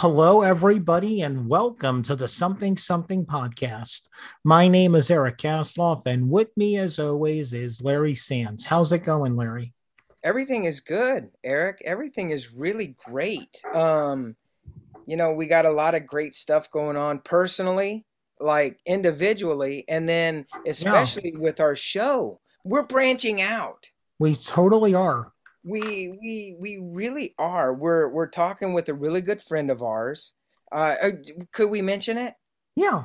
Hello, everybody, and welcome to the Something Something podcast. My name is Eric Kasloff, and with me, as always, is Larry Sands. How's it going, Larry? Everything is good, Eric. Everything is really great. Um, you know, we got a lot of great stuff going on personally, like individually, and then especially yeah. with our show. We're branching out. We totally are. We we we really are. We're we're talking with a really good friend of ours. Uh, uh could we mention it? Yeah.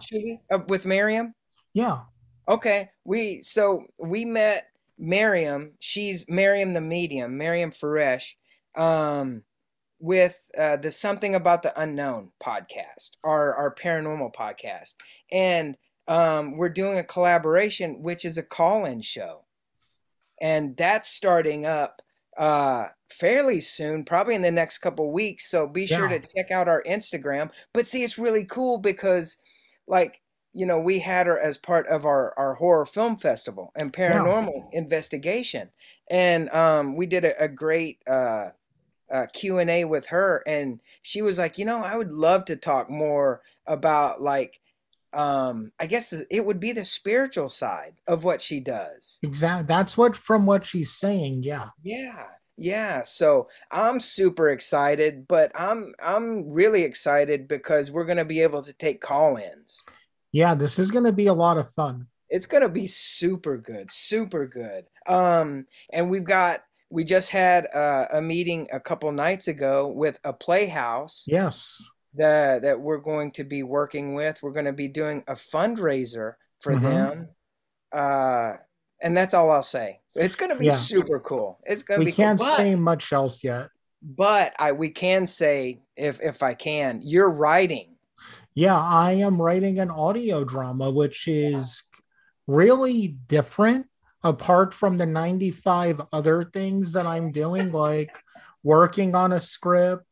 Uh, with Miriam. Yeah. Okay. We so we met Miriam. She's Miriam the medium, Miriam Faresh, um, with uh, the Something About the Unknown podcast, our our paranormal podcast, and um, we're doing a collaboration, which is a call-in show, and that's starting up uh fairly soon probably in the next couple weeks so be yeah. sure to check out our instagram but see it's really cool because like you know we had her as part of our our horror film festival and paranormal yeah. investigation and um we did a, a great uh uh, q&a with her and she was like you know i would love to talk more about like um i guess it would be the spiritual side of what she does. Exactly that's what from what she's saying yeah. Yeah yeah so i'm super excited but i'm i'm really excited because we're going to be able to take call-ins. Yeah this is going to be a lot of fun. It's going to be super good super good. Um and we've got we just had uh, a meeting a couple nights ago with a playhouse. Yes that that we're going to be working with. We're going to be doing a fundraiser for mm-hmm. them. Uh, and that's all I'll say. It's going to be yeah. super cool. It's going to be. We can't cool. say much else yet. But I we can say if if I can, you're writing. Yeah, I am writing an audio drama, which is yeah. really different apart from the 95 other things that I'm doing, like working on a script,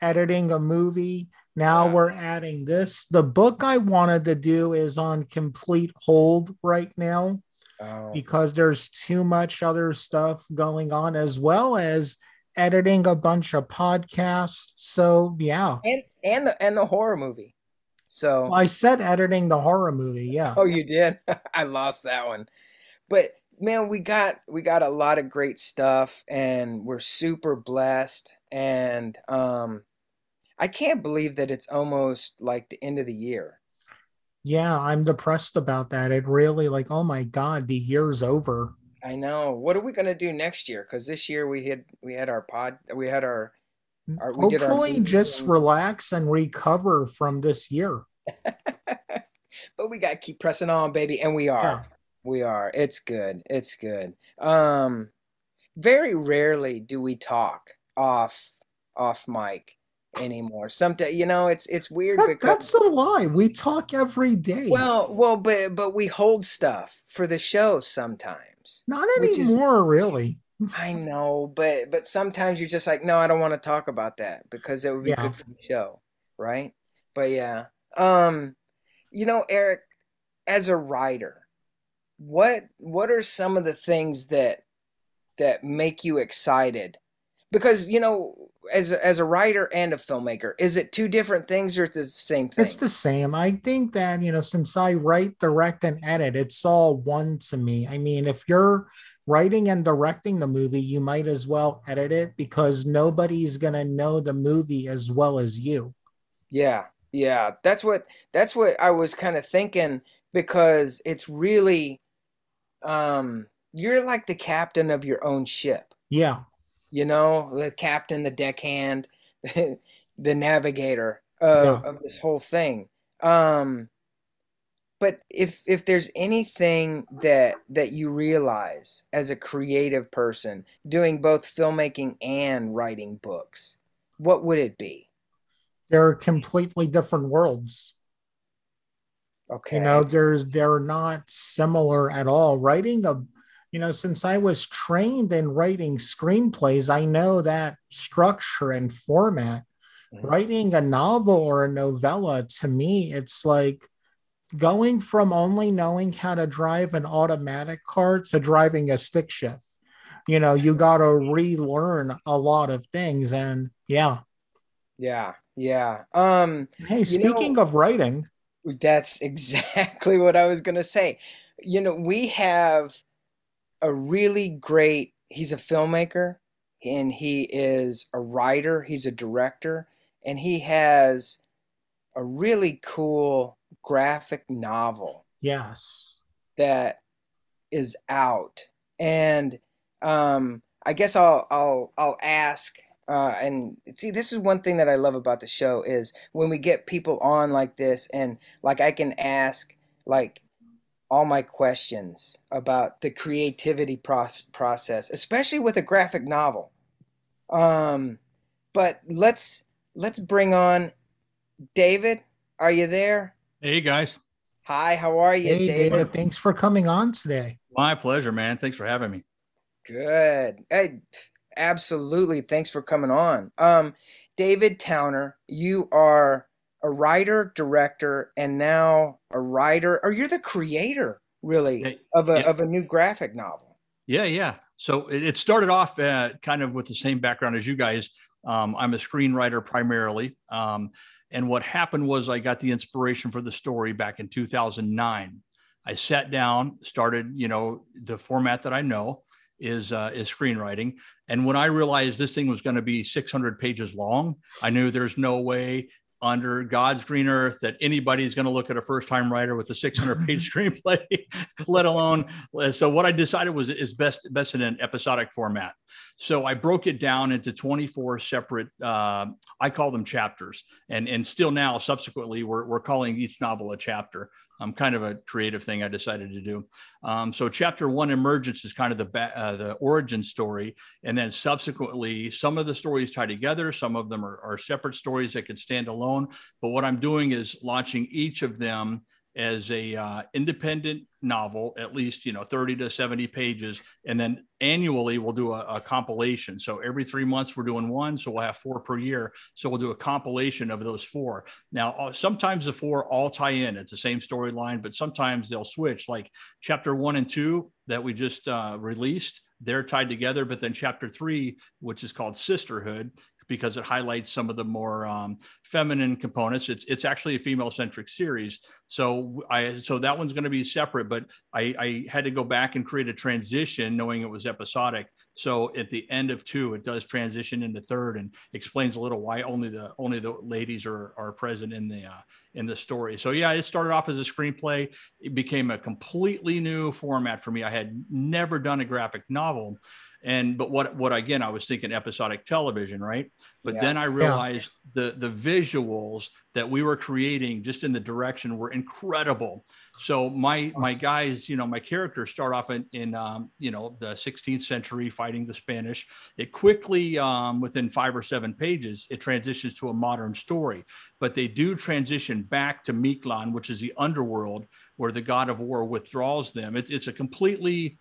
editing a movie, now wow. we're adding this. The book I wanted to do is on complete hold right now oh. because there's too much other stuff going on, as well as editing a bunch of podcasts. So yeah, and and the and the horror movie. So well, I said editing the horror movie. Yeah. Oh, you did. I lost that one, but man, we got we got a lot of great stuff, and we're super blessed. And um, I can't believe that it's almost like the end of the year. Yeah, I'm depressed about that. It really like, oh my god, the year's over. I know. What are we gonna do next year? Because this year we had we had our pod, we had our. our we Hopefully, our just and... relax and recover from this year. but we gotta keep pressing on, baby, and we are. Yeah. We are. It's good. It's good. Um, very rarely do we talk off off mic anymore. Sometimes you know it's it's weird that, because that's a lie. We talk every day. Well, well, but but we hold stuff for the show sometimes. Not anymore, is, really. I know, but but sometimes you're just like, no, I don't want to talk about that because it would be yeah. good for the show, right? But yeah, um, you know, Eric, as a writer, what what are some of the things that that make you excited? Because you know, as a, as a writer and a filmmaker is it two different things or it's the same thing? it's the same. I think that you know since i write direct and edit it's all one to me. I mean if you're writing and directing the movie you might as well edit it because nobody's going to know the movie as well as you. Yeah yeah. That's what that's what i was kind of thinking because it's really um you're like the captain of your own ship. Yeah you know, the captain, the deckhand, the navigator of, yeah. of this whole thing. Um, but if if there's anything that that you realize as a creative person doing both filmmaking and writing books, what would it be? They're completely different worlds. Okay. You know, there's they're not similar at all. Writing a you know, since I was trained in writing screenplays, I know that structure and format. Mm-hmm. Writing a novel or a novella, to me, it's like going from only knowing how to drive an automatic car to driving a stick shift. You know, you got to relearn a lot of things. And yeah. Yeah. Yeah. Um Hey, speaking know, of writing, that's exactly what I was going to say. You know, we have a really great he's a filmmaker and he is a writer, he's a director, and he has a really cool graphic novel yes. that is out. And um I guess I'll I'll I'll ask uh, and see this is one thing that I love about the show is when we get people on like this and like I can ask like all my questions about the creativity prof- process, especially with a graphic novel. Um, but let's let's bring on David. Are you there? Hey guys, Hi, how are you, Hey, David? David, thanks for coming on today. my pleasure, man. Thanks for having me. Good. Hey, absolutely. Thanks for coming on. Um, David Towner, you are a writer, director, and now a writer, or you're the creator, really, of a yeah. of a new graphic novel. Yeah, yeah. So it, started off uh, kind of with the same background as you guys. Um, I'm a screenwriter primarily. Um, and what happened was I got the inspiration for the story back in 2009. I sat down, started, you know, the format that I know is uh, is screenwriting. And when I realized this thing was going to be 600 pages long, I knew there's no way under God's green earth that anybody's going to look at a first time writer with a 600 page screenplay, let alone. So what I decided was is best best in an episodic format. So I broke it down into 24 separate. Uh, I call them chapters, and and still now subsequently we're we're calling each novel a chapter. Um, kind of a creative thing I decided to do. Um, so chapter one, emergence, is kind of the ba- uh, the origin story, and then subsequently some of the stories tie together. Some of them are, are separate stories that could stand alone. But what I'm doing is launching each of them as a uh, independent novel, at least you know 30 to 70 pages, and then annually we'll do a, a compilation. So every three months we're doing one, so we'll have four per year. So we'll do a compilation of those four. Now uh, sometimes the four all tie in; it's the same storyline, but sometimes they'll switch. Like chapter one and two that we just uh, released, they're tied together. But then chapter three, which is called Sisterhood, because it highlights some of the more um, feminine components. It's it's actually a female centric series. So I so that one's going to be separate, but I, I had to go back and create a transition, knowing it was episodic. So at the end of two, it does transition into third and explains a little why only the only the ladies are are present in the uh, in the story. So yeah, it started off as a screenplay. It became a completely new format for me. I had never done a graphic novel and but what what again i was thinking episodic television right? But Yeah. then i realized the the visuals that we were creating just in the direction were incredible. So my my guys you know my characters start off in in um, you know the 16th century fighting the spanish. It quickly um, within five or seven pages it transitions to a modern story. But they do transition back to Mictlan, which is the underworld where the god of war withdraws them. It, it's a completely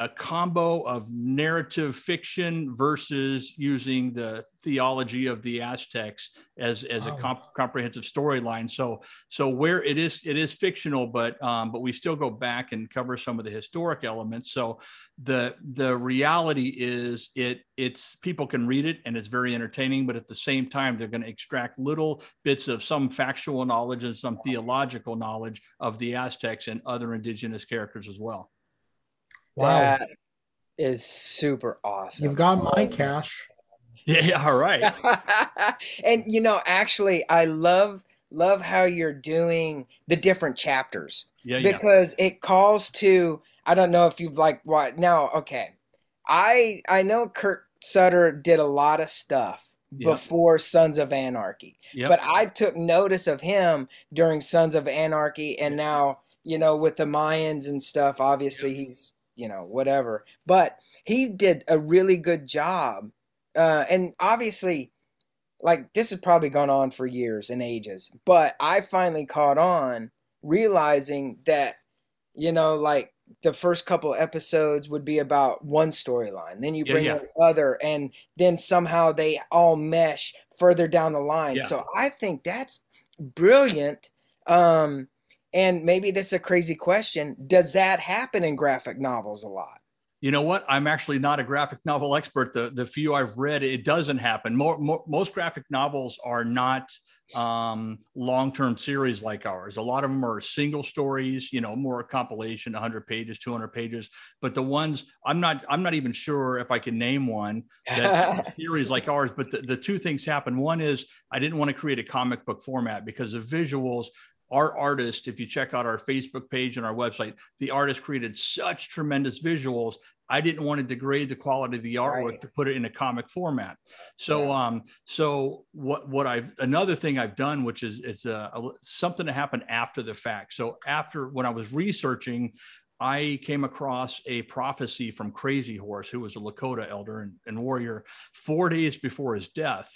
a combo of narrative fiction versus using the theology of the Aztecs as as Wow. a comp- comprehensive storyline. So so where it is it is fictional, but um, but we still go back and cover some of the historic elements. So the the reality is it it's people can read it and it's very entertaining, but at the same time they're going to extract little bits of some factual knowledge and some theological knowledge of the Aztecs and other indigenous characters as well. Wow. That is super awesome. You've got my cash. Yeah, yeah, all right. and you know, actually, I love love how you're doing the different chapters Yeah, yeah. because it calls to. I don't know if you've like what now. Okay, I I know Kurt Sutter did a lot of stuff Yeah. before Sons of Anarchy, Yep. but I took notice of him during Sons of Anarchy, and now you know with the Mayans and stuff. Obviously, he's you know whatever, but he did a really good job, uh, and obviously. Like this has probably gone on for years and ages, but I finally caught on realizing that, you know, like the first couple episodes would be about one storyline, then you bring yeah. in other, and then somehow they all mesh further down the line. Yeah. So I think that's brilliant. Um, and maybe this is a crazy question: Does that happen in graphic novels a lot? you know what? I'm actually not a graphic novel expert. The the few I've read, it doesn't happen. More, more most graphic novels are not um, long-term series like ours. A lot of them are single stories, you know, more compilation, 100 pages, 200 pages. But the ones I'm not, I'm not even sure if I can name one that's a series like ours. But the, the two things happen. One is I didn't want to create a comic book format because the visuals our artist, if you check out our Facebook page and our website, the artist created such tremendous visuals I didn't want to degrade the quality of the artwork right. to put it in a comic format. So, yeah. um, so what what I've another thing I've done, which is it's a, a, something that happened after the fact. So after when I was researching, I came across a prophecy from Crazy Horse, who was a Lakota elder and, and warrior, four days before his death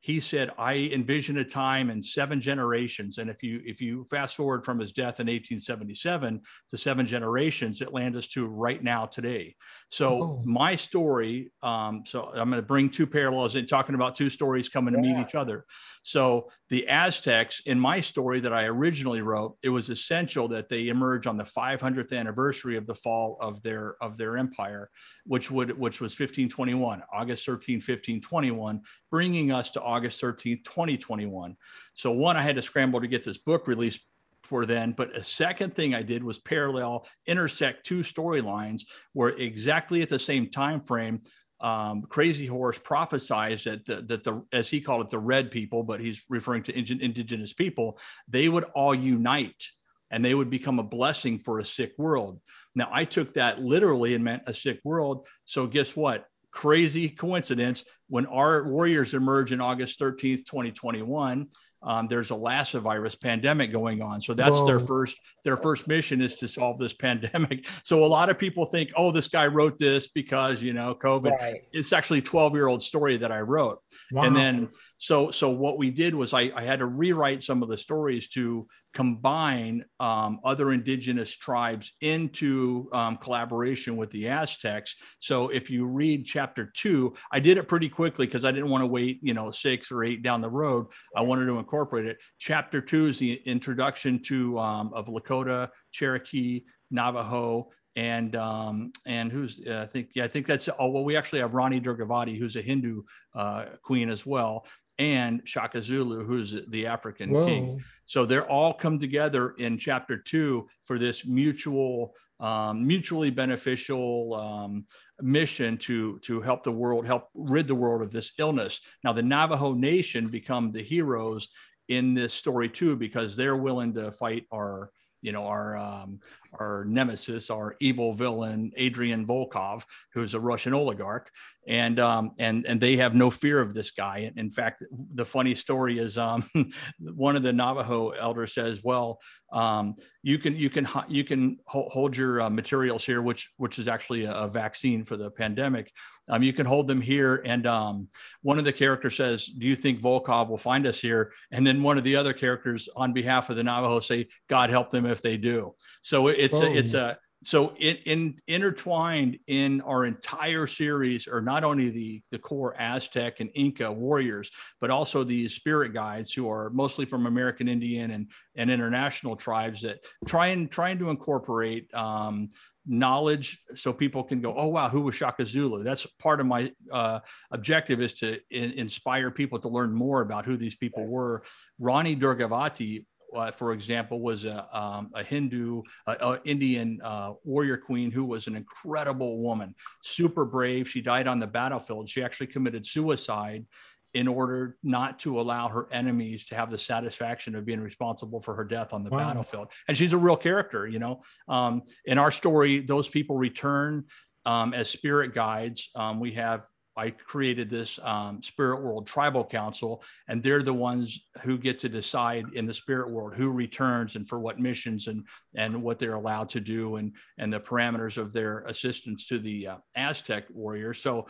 he said i envision a time in seven generations and if you if you fast forward from his death in 1877 to seven generations it lands us to right now today. So oh. my story um, so i'm going to bring two parallels in talking about two stories coming to meet each other. So the aztecs in my story that i originally wrote it was essential that they emerge on the 500th anniversary of the fall of their of their empire which would which was 1521 august 13 1521 bringing us to August 13th, 2021. So, one, I had to scramble to get this book released for then. But a second thing I did was parallel, intersect two storylines where exactly at the same time frame, um, Crazy Horse prophesized that the, that the as he called it the red people, but he's referring to indigenous people, they would all unite and they would become a blessing for a sick world. Now I took that literally and meant a sick world. So guess what? Crazy coincidence when our warriors emerge in August 13th, 2021. Um, there's a Lassa virus pandemic going on, so that's Whoa. their first their first mission is to solve this pandemic. So a lot of people think, oh, this guy wrote this because you know COVID. Right. It's actually a 12 year old story that I wrote, wow. and then so so what we did was I, I had to rewrite some of the stories to combine um, other indigenous tribes into um, collaboration with the aztecs. So if you read chapter two i did it pretty quickly because i didn't want to wait you know six or eight down the road. I wanted to incorporate it. Chapter two is the introduction to um, of lakota cherokee navajo and um, and who's uh, I think yeah I think that's oh well we actually have Rani Durgavati who's a Hindu uh, queen as well and Shaka Zulu, who's the African Whoa. king. So they're all come together in chapter two for this mutual, um, mutually beneficial um, mission to to help the world, help rid the world of this illness. Now the Navajo Nation become the heroes in this story too because they're willing to fight our you know our um, our nemesis, our evil villain, Adrian Volkov, who's a Russian oligarch, and um, and and they have no fear of this guy. In fact, the funny story is um, one of the Navajo elders says, "Well, um, you can you can you can hold your uh, materials here, which which is actually a, vaccine for the pandemic. Um, you can hold them here." And um, one of the characters says, "Do you think Volkov will find us here?" And then one of the other characters, on behalf of the Navajo, say, "God help them if they do." So it's a, it's a so in, in, intertwined in our entire series are not only the the core Aztec and Inca warriors, but also these spirit guides who are mostly from American Indian and and international tribes that try and trying to incorporate um, knowledge so people can go, oh wow, who was Shaka Zulu? That's part of my uh, objective is to in, inspire people to learn more about who these people were. Rani Durgavati uh, for example, was a, um, a Hindu, uh, Indian uh, warrior queen who was an incredible woman, super brave. She died on the battlefield. She actually committed suicide in order not to allow her enemies to have the satisfaction of being responsible for her death on the wow. battlefield. And she's a real character, you know. Um, in our story, those people return um, as spirit guides. Um, we have I created this um, Spirit World Tribal Council, and they're the ones who get to decide in the spirit world who returns and for what missions and and what they're allowed to do and and the parameters of their assistance to the uh, Aztec warriors. So.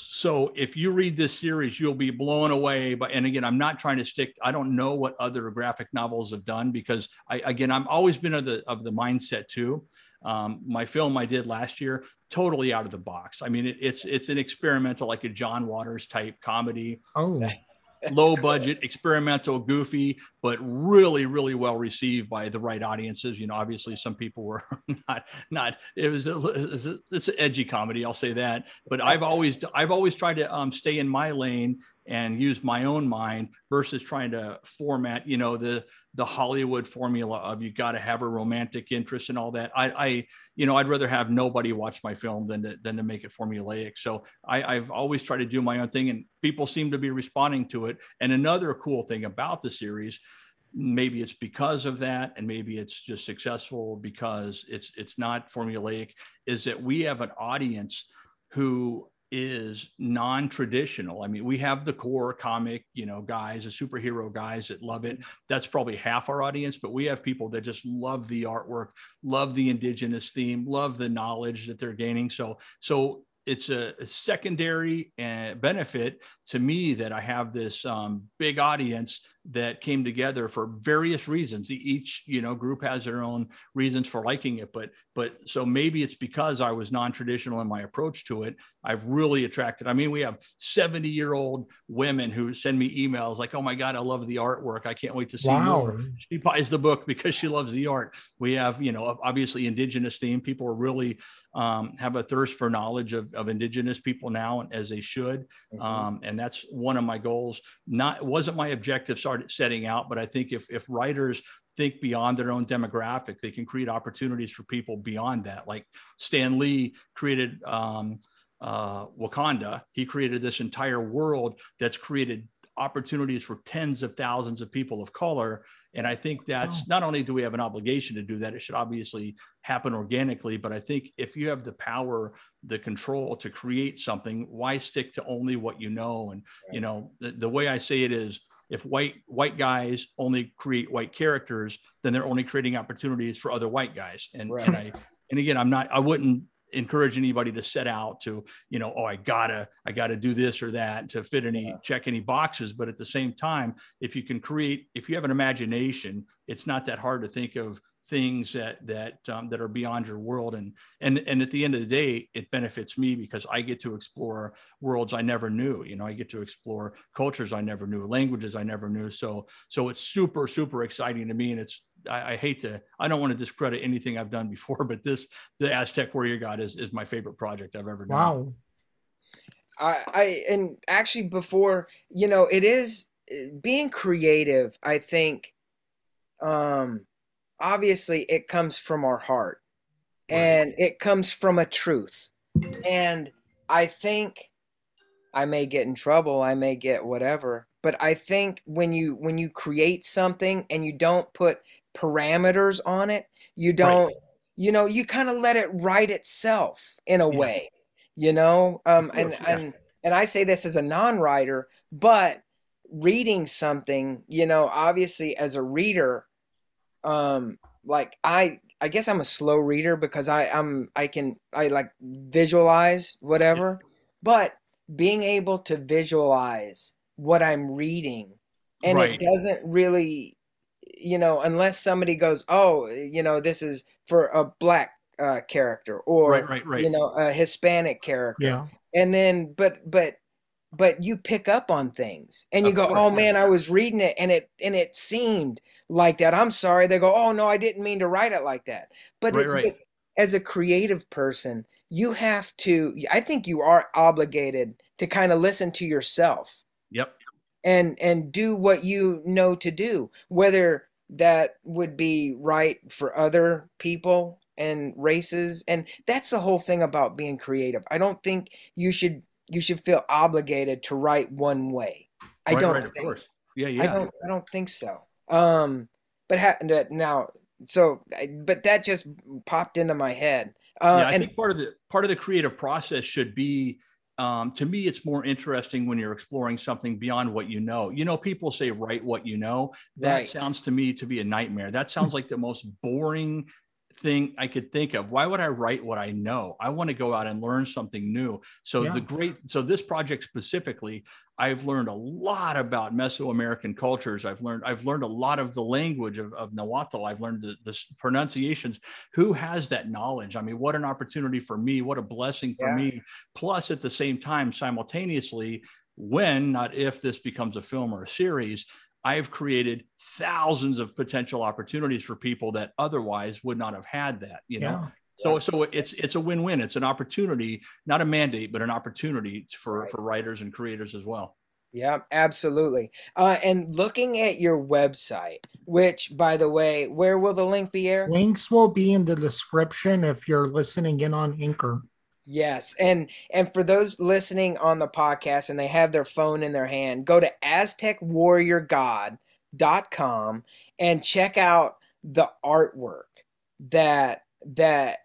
So if you read this series, you'll be blown away. But and again, I'm not trying to stick. I don't know what other graphic novels have done because I again, I'm always been of the of the mindset too um, my film I did last year, totally out of the box. I mean, it, it's it's an experimental, like a John Waters type comedy. Oh. low cool. budget, experimental, goofy, but really, really well received by the right audiences. You know, obviously some people were not, not, it was, a, it's, an edgy comedy. I'll say that, but I've always, I've always tried to um, stay in my lane and use my own mind versus trying to format, you know, the, the Hollywood formula of you got to have a romantic interest and all that. I, I, you know, I'd rather have nobody watch my film than to, than to make it formulaic. So I, I've always tried to do my own thing, and people seem to be responding to it. And another cool thing about the series, maybe it's because of that, and maybe it's just successful because it's it's not formulaic, is that we have an audience who is non-traditional. I mean, we have the core comic, you know, guys, the superhero guys that love it. That's probably half our audience, but we have people that just love the artwork, love the indigenous theme, love the knowledge that they're gaining. So, so it's a, a secondary uh, benefit to me that I have this um, big audience that came together for various reasons. Each you know group has their own reasons for liking it, but but so maybe it's because I was non-traditional in my approach to it. I've really attracted. I mean, we have 70 year old women who send me emails like, "Oh my God, I love the artwork. I can't wait to see wow. more." She buys the book because she loves the art. We have you know obviously indigenous theme. People are really um, have a thirst for knowledge of, of indigenous people now, as they should. Mm-hmm. Um, and that's one of my goals. Not wasn't my objective started setting out, but I think if if writers think beyond their own demographic, they can create opportunities for people beyond that. Like Stan Lee created um, uh, Wakanda. He created this entire world that's created opportunities for tens of thousands of people of color and I think that's not only do we have an obligation to do that, it should obviously happen organically. But I think if you have the power, the control to create something, why stick to only what you know? And right. you know, the, the way I say it is, if white white guys only create white characters, then they're only creating opportunities for other white guys. And, right. and I and again, I'm not I wouldn't encourage anybody to set out to you know oh i gotta i gotta do this or that to fit any yeah. check any boxes but at the same time if you can create if you have an imagination it's not that hard to think of things that that um, that are beyond your world and and and at the end of the day it benefits me because i get to explore worlds i never knew you know i get to explore cultures i never knew languages i never knew so so it's super super exciting to me and it's I, I, hate to, I don't want to discredit anything I've done before, but this, the Aztec Warrior God is, is my favorite project I've ever done. Wow. I, I, and actually before, you know, it is being creative. I think, um, obviously it comes from our heart right. and it comes from a truth. And I think I may get in trouble. I may get whatever, but I think when you, when you create something and you don't put parameters on it. You don't, right. you know, you kind of let it write itself in a yeah. way, you know. Um, course, and yeah. and and I say this as a non-writer, but reading something, you know, obviously as a reader, um, like I I guess I'm a slow reader because I I'm I can I like visualize whatever, but being able to visualize what I'm reading and right. it doesn't really you know, unless somebody goes, oh, you know, this is for a black uh, character or right, right, right. you know a Hispanic character, yeah. and then but but but you pick up on things and you of go, course, oh man, I was reading it and it and it seemed like that. I'm sorry. They go, oh no, I didn't mean to write it like that. But, right, it, right. It, as a creative person, you have to. I think you are obligated to kind of listen to yourself. Yep and and do what you know to do whether that would be right for other people and races and that's the whole thing about being creative i don't think you should you should feel obligated to write one way i right, don't right, think, of course yeah yeah i don't i don't think so um but ha- now so but that just popped into my head uh, yeah, I and, think part of the part of the creative process should be um, to me, it's more interesting when you're exploring something beyond what you know. You know, people say write what you know. That right. sounds to me to be a nightmare. That sounds like the most boring thing I could think of. Why would I write what I know? I want to go out and learn something new. So yeah. the great, so this project specifically, I've learned a lot about Mesoamerican cultures. I've learned, I've learned a lot of the language of, of Nahuatl. I've learned the, the pronunciations. Who has that knowledge? I mean, what an opportunity for me. What a blessing for yeah. me. Plus at the same time, simultaneously, when, not if, this becomes a film or a series, I've created thousands of potential opportunities for people that otherwise would not have had that. You know. Yeah. So, so it's it's a win-win. It's an opportunity, not a mandate, but an opportunity for right. for writers and creators as well. Yeah, absolutely. Uh, and looking at your website, which, by the way, where will the link be, Eric? Links will be in the description if you're listening in on Anchor. Yes, and and for those listening on the podcast and they have their phone in their hand, go to AztecWarriorGod.com and check out the artwork that that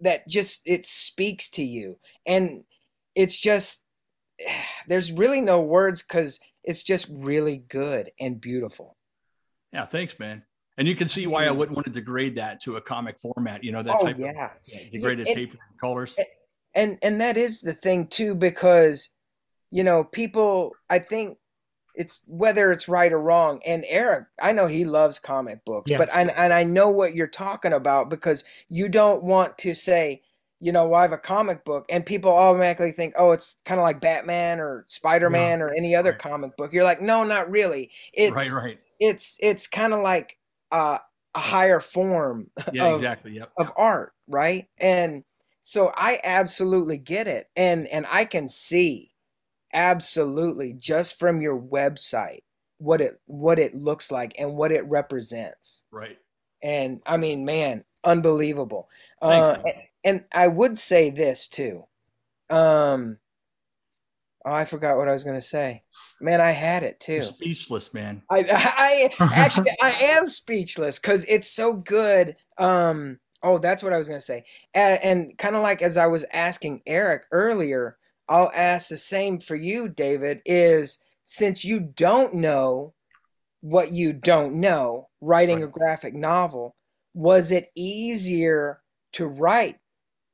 that just it speaks to you, and it's just there's really no words because it's just really good and beautiful. Yeah, thanks, man. And you can see why I mm-hmm. wouldn't want to degrade that to a comic format. You know that oh, type yeah. of degraded and, paper and colors. And and that is the thing too, because you know people. I think it's whether it's right or wrong. And Eric, I know he loves comic books, yes. but and, and I know what you're talking about because you don't want to say, you know, well, I have a comic book, and people automatically think, oh, it's kind of like Batman or Spider Man or any other right. comic book. You're like, no, not really. It's right, right. It's it's kind of like uh, a higher form yeah, of, exactly. Yep. of art, right? And so I absolutely get it, and and I can see absolutely just from your website what it what it looks like and what it represents. Right. And I mean, man, unbelievable. Uh, and I would say this too. Um, oh, I forgot what I was going to say. Man, I had it too. You're speechless, man. I, I actually, I am speechless because it's so good. Um, oh, that's what I was going to say. And, and kind of like as I was asking Eric earlier, I'll ask the same for you, David. Is since you don't know what you don't know, writing right. a graphic novel, was it easier to write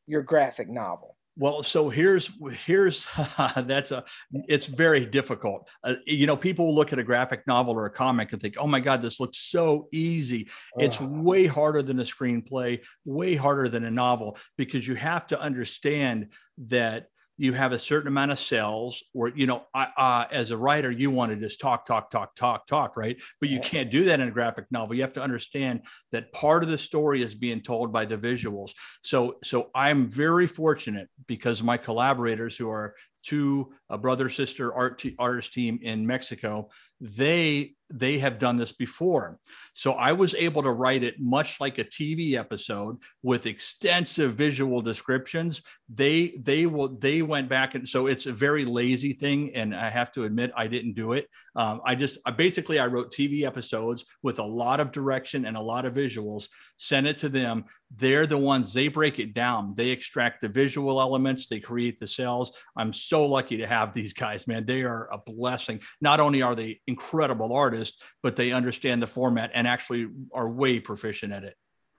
your graphic novel? Well, so here's here's that's a it's very difficult. Uh, you know, people look at a graphic novel or a comic and think, "Oh my God, this looks so easy." It's way harder than a screenplay, way harder than a novel because you have to understand that you have a certain amount of cells where you know I, uh, as a writer you want to just talk talk talk talk talk right? But you can't do that in a graphic novel. You have to understand that part of the story is being told by the visuals. So so i'm very fortunate because my collaborators who are two a brother sister art t- artist team in mexico they they have done this before. So I was able to write it much like a TV episode with extensive visual descriptions. They they will they went back and so it's a very lazy thing, and I have to admit I didn't do it. Um, I just I basically I wrote TV episodes with a lot of direction and a lot of visuals. Sent it to them. They're the ones they break it down. They extract the visual elements. They create the cells. I'm so lucky to have these guys, man. They are a blessing. Not only are they incredible artist, but they understand the format and actually are way proficient at it.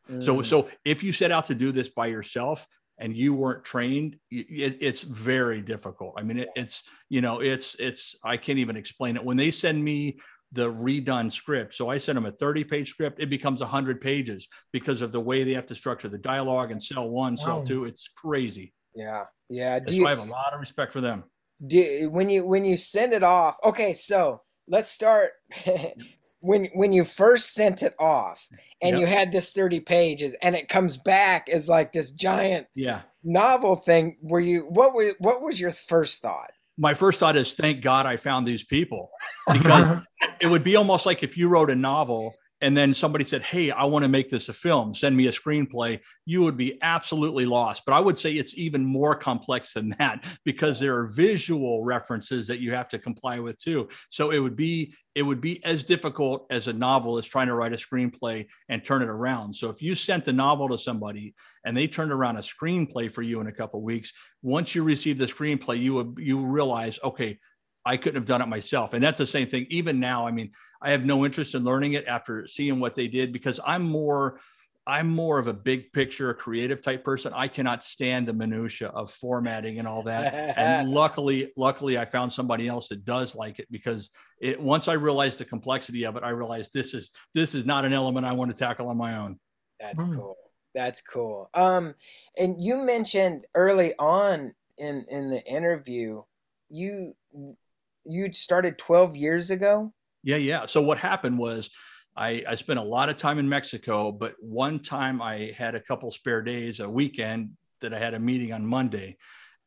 Mm. So, so if you set out to do this by yourself and you weren't trained, it, it's very difficult. I mean, it, it's you know, it's it's I can't even explain it. When they send me the redone script. So I send them a 30 page script. It becomes 100 pages because of the way they have to structure the dialogue and cell one, cell two. It's crazy. Yeah. Yeah. Do you, I have a lot of respect for them. Do, when you when you send it off, okay, so let's start when when you first sent it off and yep. you had this 30 pages and it comes back as like this giant yeah. novel thing were you what was what was your first thought? My first thought is thank god i found these people. Because it would be almost like if you wrote a novel and then somebody said, Hey, I want to make this a film, send me a screenplay, you would be absolutely lost. But I would say it's even more complex than that because there are visual references that you have to comply with too. So it would be it would be as difficult as a novelist trying to write a screenplay and turn it around. So if you sent the novel to somebody and they turned around a screenplay for you in a couple weeks, once you receive the screenplay, you would you realize, okay, I couldn't have done it myself. And that's the same thing. Even now, I mean, I have no interest in learning it after seeing what they did because I'm more, I'm more of a big picture, creative type person. I cannot stand the minutia of formatting and all that. and luckily, luckily, I found somebody else that does like it because it. Once I realized the complexity of it, I realized this is this is not an element I want to tackle on my own. That's mm. cool. That's cool. Um, and you mentioned early on in in the interview, you you started 12 years ago? Yeah, yeah. So what happened was I, I spent a lot of time in Mexico, but one time I had a couple spare days, a weekend that I had a meeting on Monday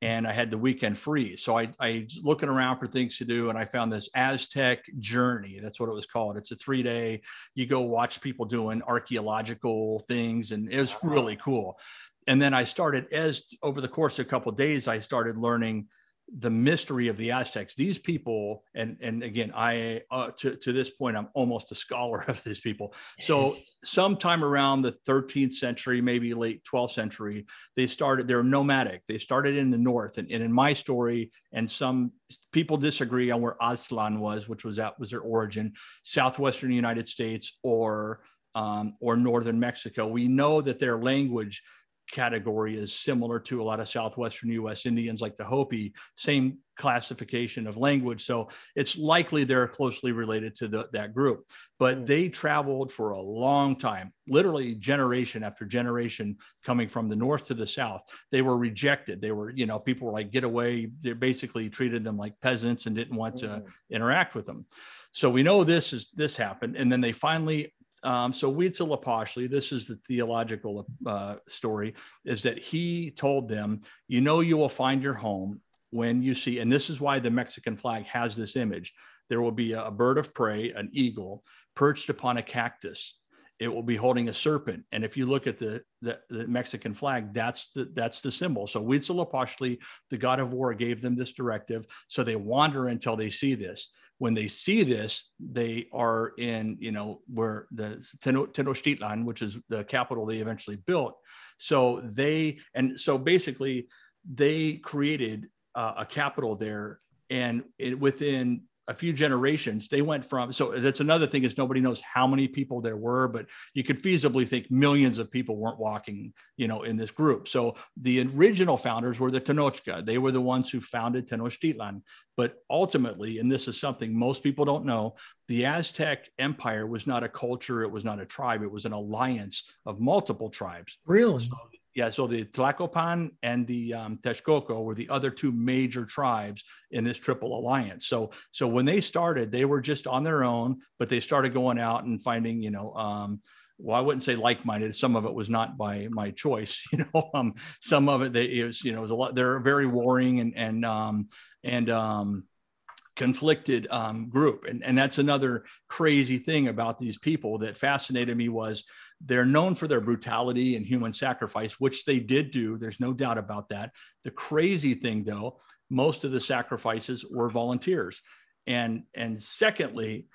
and I had the weekend free. So I, I looking around for things to do, and I found this Aztec journey. That's what it was called. It's a three day. You go watch people doing archaeological things, and it was really cool. And then I started as over the course of a couple of days, I started learning the mystery of the Aztecs. These people, and and again, I uh, to to this point, I'm almost a scholar of these people. So sometime around the 13th century, maybe late 12th century, they started. They're nomadic. They started in the north, and, and in my story, and some people disagree on where Aztlan was, which was that was their origin, southwestern United States or um, or northern Mexico. We know that their language category is similar to a lot of southwestern U.S. Indians, like the Hopi, same classification of language. So it's likely they're closely related to the, that group. But mm. they traveled for a long time, literally generation after generation, coming from the north to the south. They were rejected. They were, you know, people were like, get away. They basically treated them like peasants and didn't want to mm. interact with them. So we know this is this happened, and then they finally um, so Huitzilopochtli, this is the theological uh, story, is that he told them, you know, you will find your home when you see, and this is why the Mexican flag has this image. There will be a bird of prey, an eagle, perched upon a cactus. It will be holding a serpent. And if you look at the, the, the Mexican flag, that's the, that's the symbol. So Huitzilopochtli, the god of war, gave them this directive. So they wander until they see this when they see this, they are in, you know, where the Tenochtitlan, which is the capital they eventually built. So they, and so basically they created uh, a capital there. And it, within a few generations they went from so that's another thing is nobody knows how many people there were but you could feasibly think millions of people weren't walking you know in this group. So the original founders were the tenochca they were the ones who founded tenochtitlan. But ultimately and this is something most people don't know the aztec empire was not a culture it was not a tribe it was an alliance of multiple tribes. Really? So yeah, so the Tlacopan and the um, Texcoco were the other two major tribes in this triple alliance. So, so when they started, they were just on their own, but they started going out and finding, you know, um, well, I wouldn't say like-minded. Some of it was not by my choice, you know. Um, some of it, they, it was, you know, it was a lot. They're a very warring and and um, and um, conflicted um, group, and and that's another crazy thing about these people that fascinated me was they're known for their brutality and human sacrifice, which they did do. There's no doubt about that. The crazy thing, though, most of the sacrifices were volunteers. And, and secondly,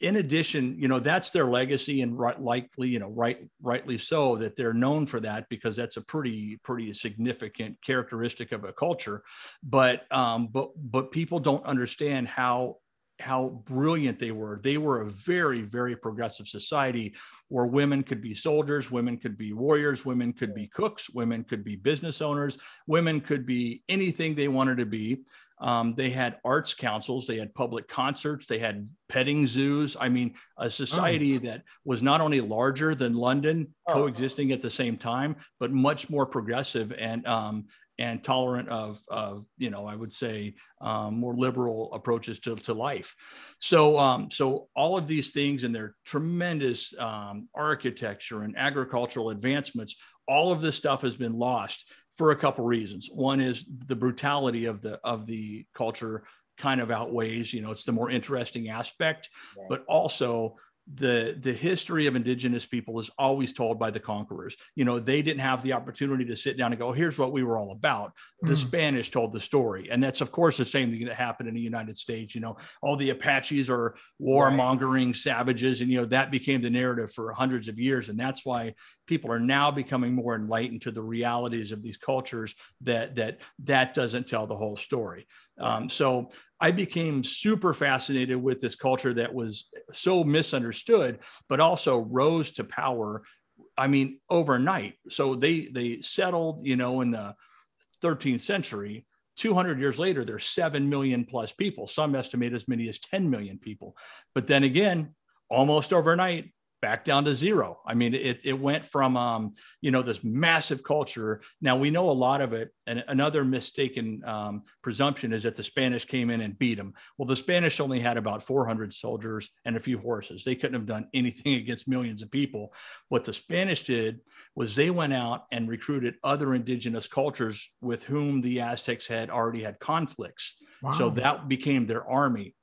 in addition, you know, that's their legacy and right, likely, you know, right, rightly so that they're known for that because that's a pretty, pretty significant characteristic of a culture. But, um, but, but people don't understand how how brilliant they were. They were a very, very progressive society where women could be soldiers, women could be warriors, women could be cooks, women could be business owners, women could be anything they wanted to be. Um, they had arts councils, they had public concerts, they had petting zoos. I mean, a society oh. that was not only larger than London, oh. coexisting at the same time, but much more progressive and um, and tolerant of, of you know, I would say um, more liberal approaches to, to life. So, um, so all of these things and their tremendous um, architecture and agricultural advancements, all of this stuff has been lost for a couple reasons. One is the brutality of the of the culture kind of outweighs, you know, it's the more interesting aspect, right. but also the the history of indigenous people is always told by the conquerors. You know they didn't have the opportunity to sit down and go here's what we were all about. The mm. spanish told the story. And that's of course the same thing that happened in the united states. You know all the apaches are warmongering right. savages and you know that became the narrative for hundreds of years. And that's why people are now becoming more enlightened to the realities of these cultures that that that doesn't tell the whole story um, so I became super fascinated with this culture that was so misunderstood, but also rose to power. I mean, overnight. So they they settled, you know, in the 13th century. 200 years later, there's 7 million plus people. Some estimate as many as 10 million people. But then again, almost overnight, back down to zero. I mean, it, it went from, um, you know, this massive culture. Now we know a lot of it. And another mistaken um, presumption is that the Spanish came in and beat them. Well, the Spanish only had about 400 soldiers and a few horses. They couldn't have done anything against millions of people. What the Spanish did was they went out and recruited other indigenous cultures with whom the Aztecs had already had conflicts. Wow. So that became their army.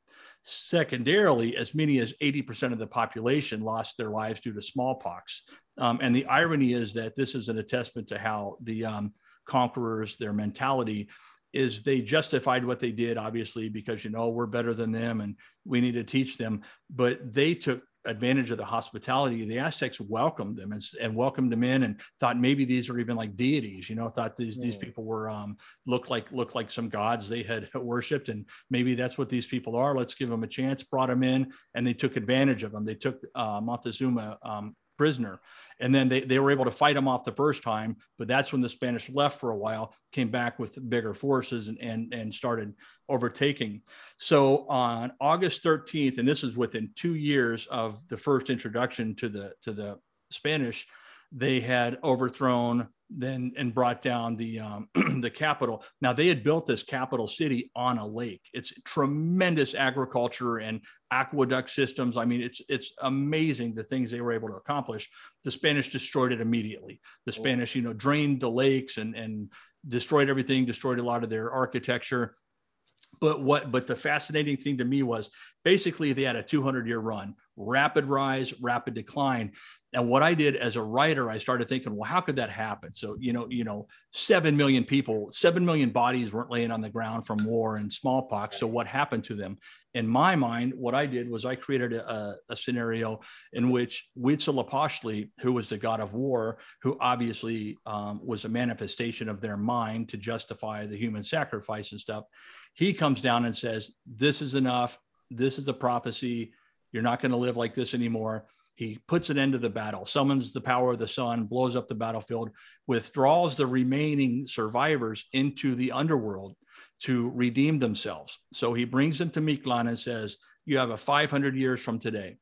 Secondarily, as many as 80% of the population lost their lives due to smallpox. Um, and the irony is that this is an attestment to how the um, conquerors, their mentality, is they justified what they did, obviously, because, you know, we're better than them and we need to teach them. But they took advantage of the hospitality, the Aztecs welcomed them and, and, welcomed them in and thought maybe these are even like deities, you know, thought these, these people were, um, looked like, looked like some gods they had worshiped. And maybe that's what these people are. Let's give them a chance, brought them in and they took advantage of them. They took uh, Montezuma um, prisoner. And then they, they were able to fight him off the first time, but that's when the Spanish left for a while, came back with bigger forces and, and, and started overtaking. So on August 13th, and this is within two years of the first introduction to the, to the Spanish, they had overthrown then and brought down the um, the capital. Now they had built this capital city on a lake. It's tremendous agriculture and aqueduct systems. I mean, it's it's amazing the things they were able to accomplish. The Spanish destroyed it immediately. The Spanish, you know, drained the lakes and and destroyed everything, destroyed a lot of their architecture. But what but the fascinating thing to me was basically they had a 200 year run, rapid rise, rapid decline and what I did as a writer, I started thinking, well, how could that happen? So, you know, you know, seven million people, seven million bodies weren't laying on the ground from war and smallpox. So, what happened to them? In my mind, what I did was I created a, a scenario in which Huitzilopochtli, who was the god of war, who obviously um, was a manifestation of their mind to justify the human sacrifice and stuff, he comes down and says, "This is enough. This is a prophecy. You're not going to live like this anymore." He puts an end to the battle, summons the power of the sun, blows up the battlefield, withdraws the remaining survivors into the underworld to redeem themselves. So he brings them to Mictlan and says, You have a 500 years from today.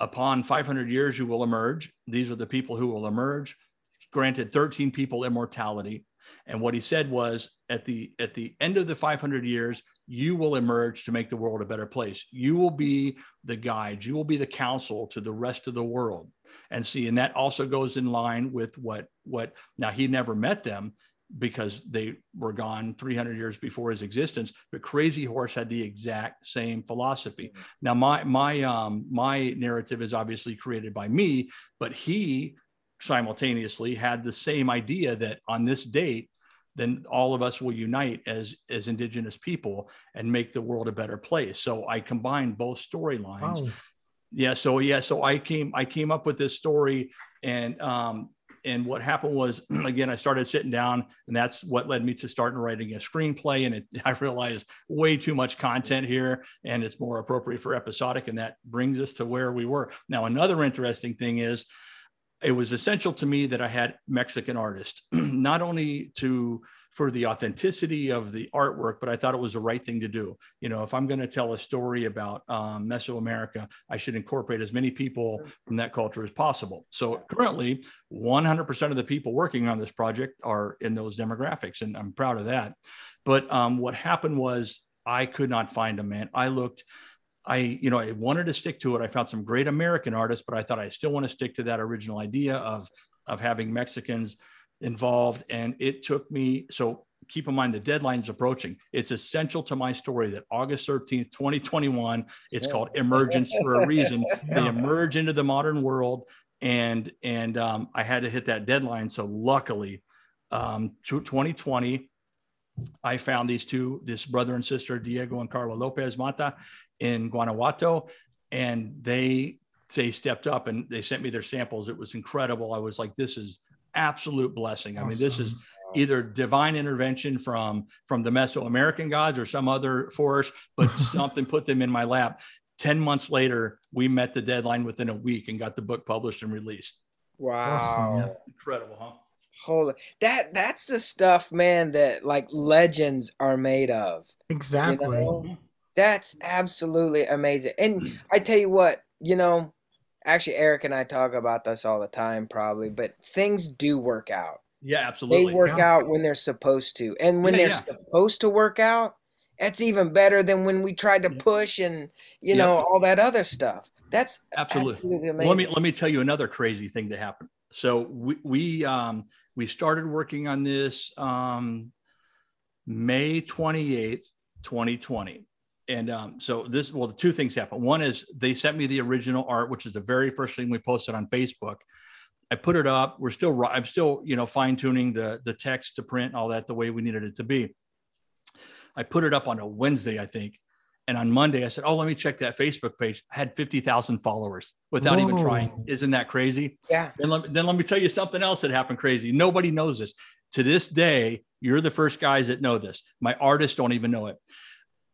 Upon 500 years, you will emerge. These are the people who will emerge. Granted 13 people immortality. And what he said was at the at the end of the 500 years, you will emerge to make the world a better place. You will be the guide, you will be the counsel to the rest of the world. And see, and that also goes in line with what what now he never met them because they were gone 300 years before his existence but crazy horse had the exact same philosophy mm-hmm. now my my um my narrative is obviously created by me but he simultaneously had the same idea that on this date then all of us will unite as as indigenous people and make the world a better place. So i combined both storylines. Wow. yeah so yeah so i came i came up with this story and um and what happened was again i started sitting down and that's what led me to starting writing a screenplay and it, i realized way too much content here and it's more appropriate for episodic and that brings us to where we were. Now another interesting thing is it was essential to me that I had Mexican artists, not only to for the authenticity of the artwork, but I thought it was the right thing to do. You know, if I'm going to tell a story about um, Mesoamerica, I should incorporate as many people from that culture as possible. So currently, 100% of the people working on this project are in those demographics, and I'm proud of that. But um, what happened was I could not find a man. I looked I, you know, I wanted to stick to it. I found some great American artists, but I thought I still want to stick to that original idea of of having Mexicans involved. And it took me so keep in mind the deadline's approaching. It's essential to my story that August 13th, 2021, it's yeah. called emergence for a reason. yeah. They emerge into the modern world. And and um, I had to hit that deadline. So luckily, um, 2020, I found these two, this brother and sister, Diego and Carla Lopez Mata, in Guanajuato, and they they stepped up and they sent me their samples. It was incredible. I was like, this is absolute blessing. Awesome. I mean, this is either divine intervention from from the Mesoamerican gods or some other force, but something put them in my lap. 10 months later, we met the deadline within a week and got the book published and released. Wow. Awesome. Incredible, huh? Hold that that's the stuff, man, that like legends are made of. Exactly. You know? Mm-hmm. That's absolutely amazing. And I tell you what, you know, actually Eric and I talk about this all the time, probably, but things do work out. Yeah, absolutely. They work Yeah. out when they're supposed to, and when Yeah, they're yeah. supposed to work out, that's even better than when we tried to push and you know all that other stuff. That's Absolutely. absolutely, amazing. let me let me tell you another crazy thing that happened. So we we um we started working on this um May 28th, 2020. And um, so this well, the two things happened. One is they sent me the original art, which is the very first thing we posted on Facebook. I put it up. We're still I'm still, you know, fine tuning the the text to print all that the way we needed it to be. I put it up on a Wednesday, I think. And on Monday, I said, "Oh, let me check that Facebook page." I had fifty thousand followers without even trying. Isn't that crazy? yeah, Then let, then let me tell you something else that happened crazy. Nobody knows this. To this day, you're the first guys that know this. My artists don't even know it.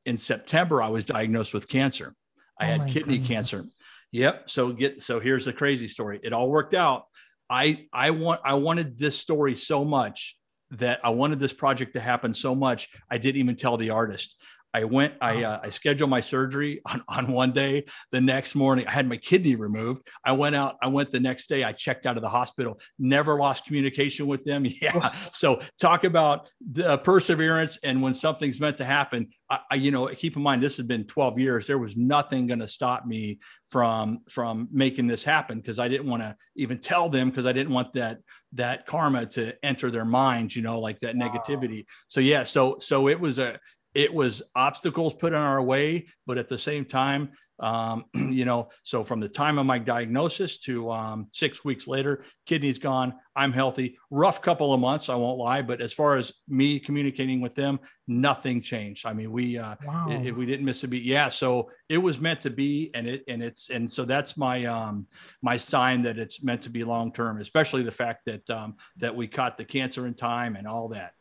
In September, I was diagnosed with cancer. I Oh had kidney goodness. cancer. Yep. So get so here's the crazy story. It all worked out. I I want I wanted this story so much that I wanted this project to happen so much. I didn't even tell the artist. I went, I, uh, I scheduled my surgery on, on one day. The next morning, I had my kidney removed. I went out, I went the next day, I checked out of the hospital, never lost communication with them. Yeah. So talk about the perseverance. And when something's meant to happen, I, I, you know, keep in mind, this has been 12 years. There was nothing going to stop me from, from making this happen because I didn't want to even tell them because I didn't want that, that karma to enter their minds, you know, like that Wow. negativity. So yeah, so, so it was a, it was obstacles put in our way, but at the same time, um, you know, so from the time of my diagnosis to um, six weeks later, kidney's gone. I'm healthy. Rough couple of months, I won't lie. But as far as me communicating with them, nothing changed. I mean, we uh, Wow. i- if we didn't miss a beat, yeah. So it was meant to be, and it and it's and so that's my um my sign that it's meant to be long term. Especially the fact that um that we caught the cancer in time and all that.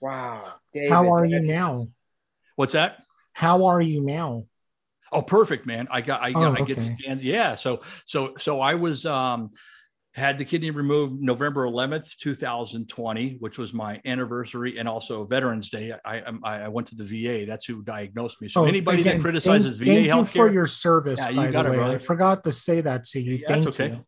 wow. David, How are you now? What's that? How are you now? Oh, perfect, man. I got, I Oh, got, I get okay. scanned. Yeah. So, so, so I was, um, had the kidney removed November 11th, 2020, which was my anniversary and also Veterans Day. I, I, I went to the VA. That's who diagnosed me. So Oh, anybody again, that criticizes thank, VA thank you for your service. Yeah, you by got the it, way, brother. I forgot to say that to you. Yeah, that's okay. you.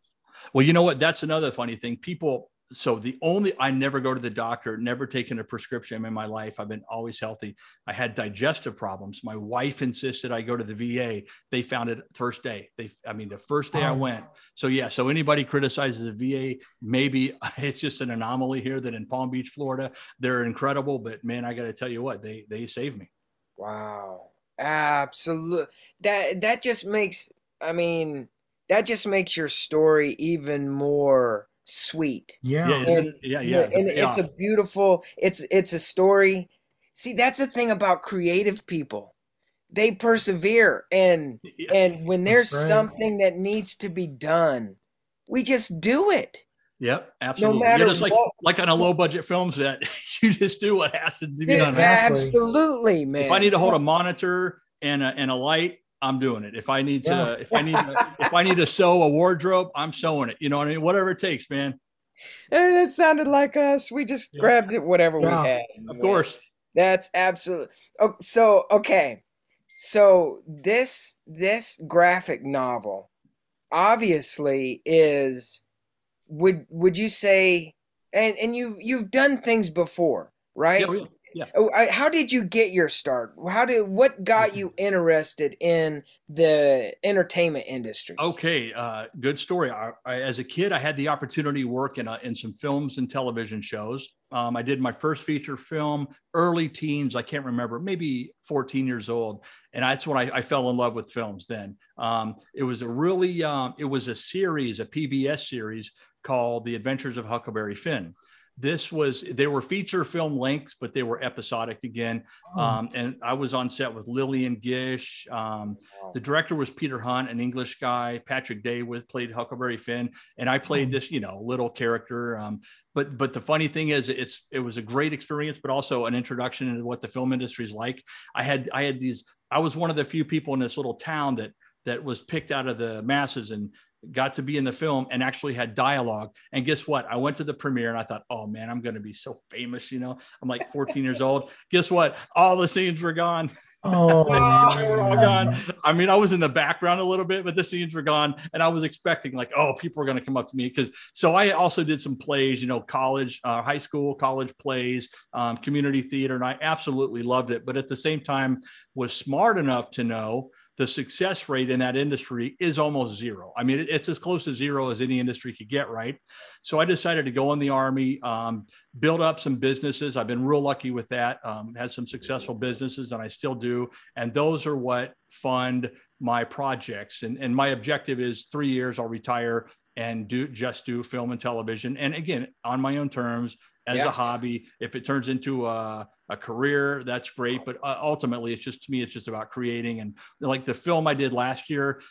Well, you know what? That's another funny thing. People, so the only I never go to the doctor, never taken a prescription in my life. I've been always healthy. I had digestive problems. My wife insisted I go to the VA. They found it first day. They, I mean, the first day I went. So yeah. So anybody criticizes the VA, maybe it's just an anomaly here that in Palm Beach, Florida, they're incredible. But man, I got to tell you what, they they saved me. Wow. absolutely. That that just makes I mean, that just makes your story even more sweet. Yeah. Yeah, And- isn't yeah, yeah. the And it's a beautiful it's it's a story. See, that's the thing about creative people. They persevere and Yeah. and when there's right. something that needs to be done, we just do it. Yep, absolutely. No matter yeah, like what- like on a low budget films that you just do what has to be done. Exactly. Absolutely, man. If I need to hold a monitor and a, and a light, I'm doing it. If I need to, Yeah. if I need to, if I need to sew a wardrobe, I'm sewing it. You know what I mean? Whatever it takes, man. Eh, that sounded like us. We just Yeah. grabbed it, whatever Yeah. we had. Of course. That's absolutely. Oh, so okay, so this this graphic novel obviously is would would you say and and you you've done things before, right? Yeah, yeah. Oh, how did you get your start? How did what got you interested in the entertainment industry? Okay, uh, good story. I, I, as a kid, I had the opportunity to work in, in some films and television shows. Um, I did my first feature film, early teens. I can't remember, maybe 14 years old, and that's when I, I fell in love with films. Then um, it was a really, um, it was a series, a PBS series called The Adventures of Huckleberry Finn. This was they were feature film lengths, but they were episodic again. Oh, Um, and I was on set with Lillian Gish. Um, the director was Peter Hunt, an English guy. Patrick Day was played Huckleberry Finn, and I played Oh. this, you know, little character. Um, but but the funny thing is, it's it was a great experience, but also an introduction into what the film industry is like. I had I had these. I was one of the few people in this little town that that was picked out of the masses and got to be in the film and actually had dialogue. And guess what? I went to the premiere and I thought, oh man, I'm going to be so famous. You know, I'm like 14 years old. Guess what? All the scenes were gone. Oh, they were all gone. I mean, I was in the background a little bit, but the scenes were gone. And I was expecting like, oh, people are going to come up to me because. So I also did some plays, you know, college, uh, high school, college plays, um, community theater, and I absolutely loved it. But at the same time, was smart enough to know the success rate in that industry is almost zero. I mean, it's as close to zero as any industry could get, right? So I decided to go in the Army, um, build up some businesses. I've been real lucky with that, um, had some successful businesses, and I still do. And those are what fund my projects. And, and my objective is three years, I'll retire and do just do film and television. And again, on my own terms, as yeah. a hobby. If it turns into a, a career, that's great. But uh, ultimately, it's just to me, it's just about creating. And like the film I did last year,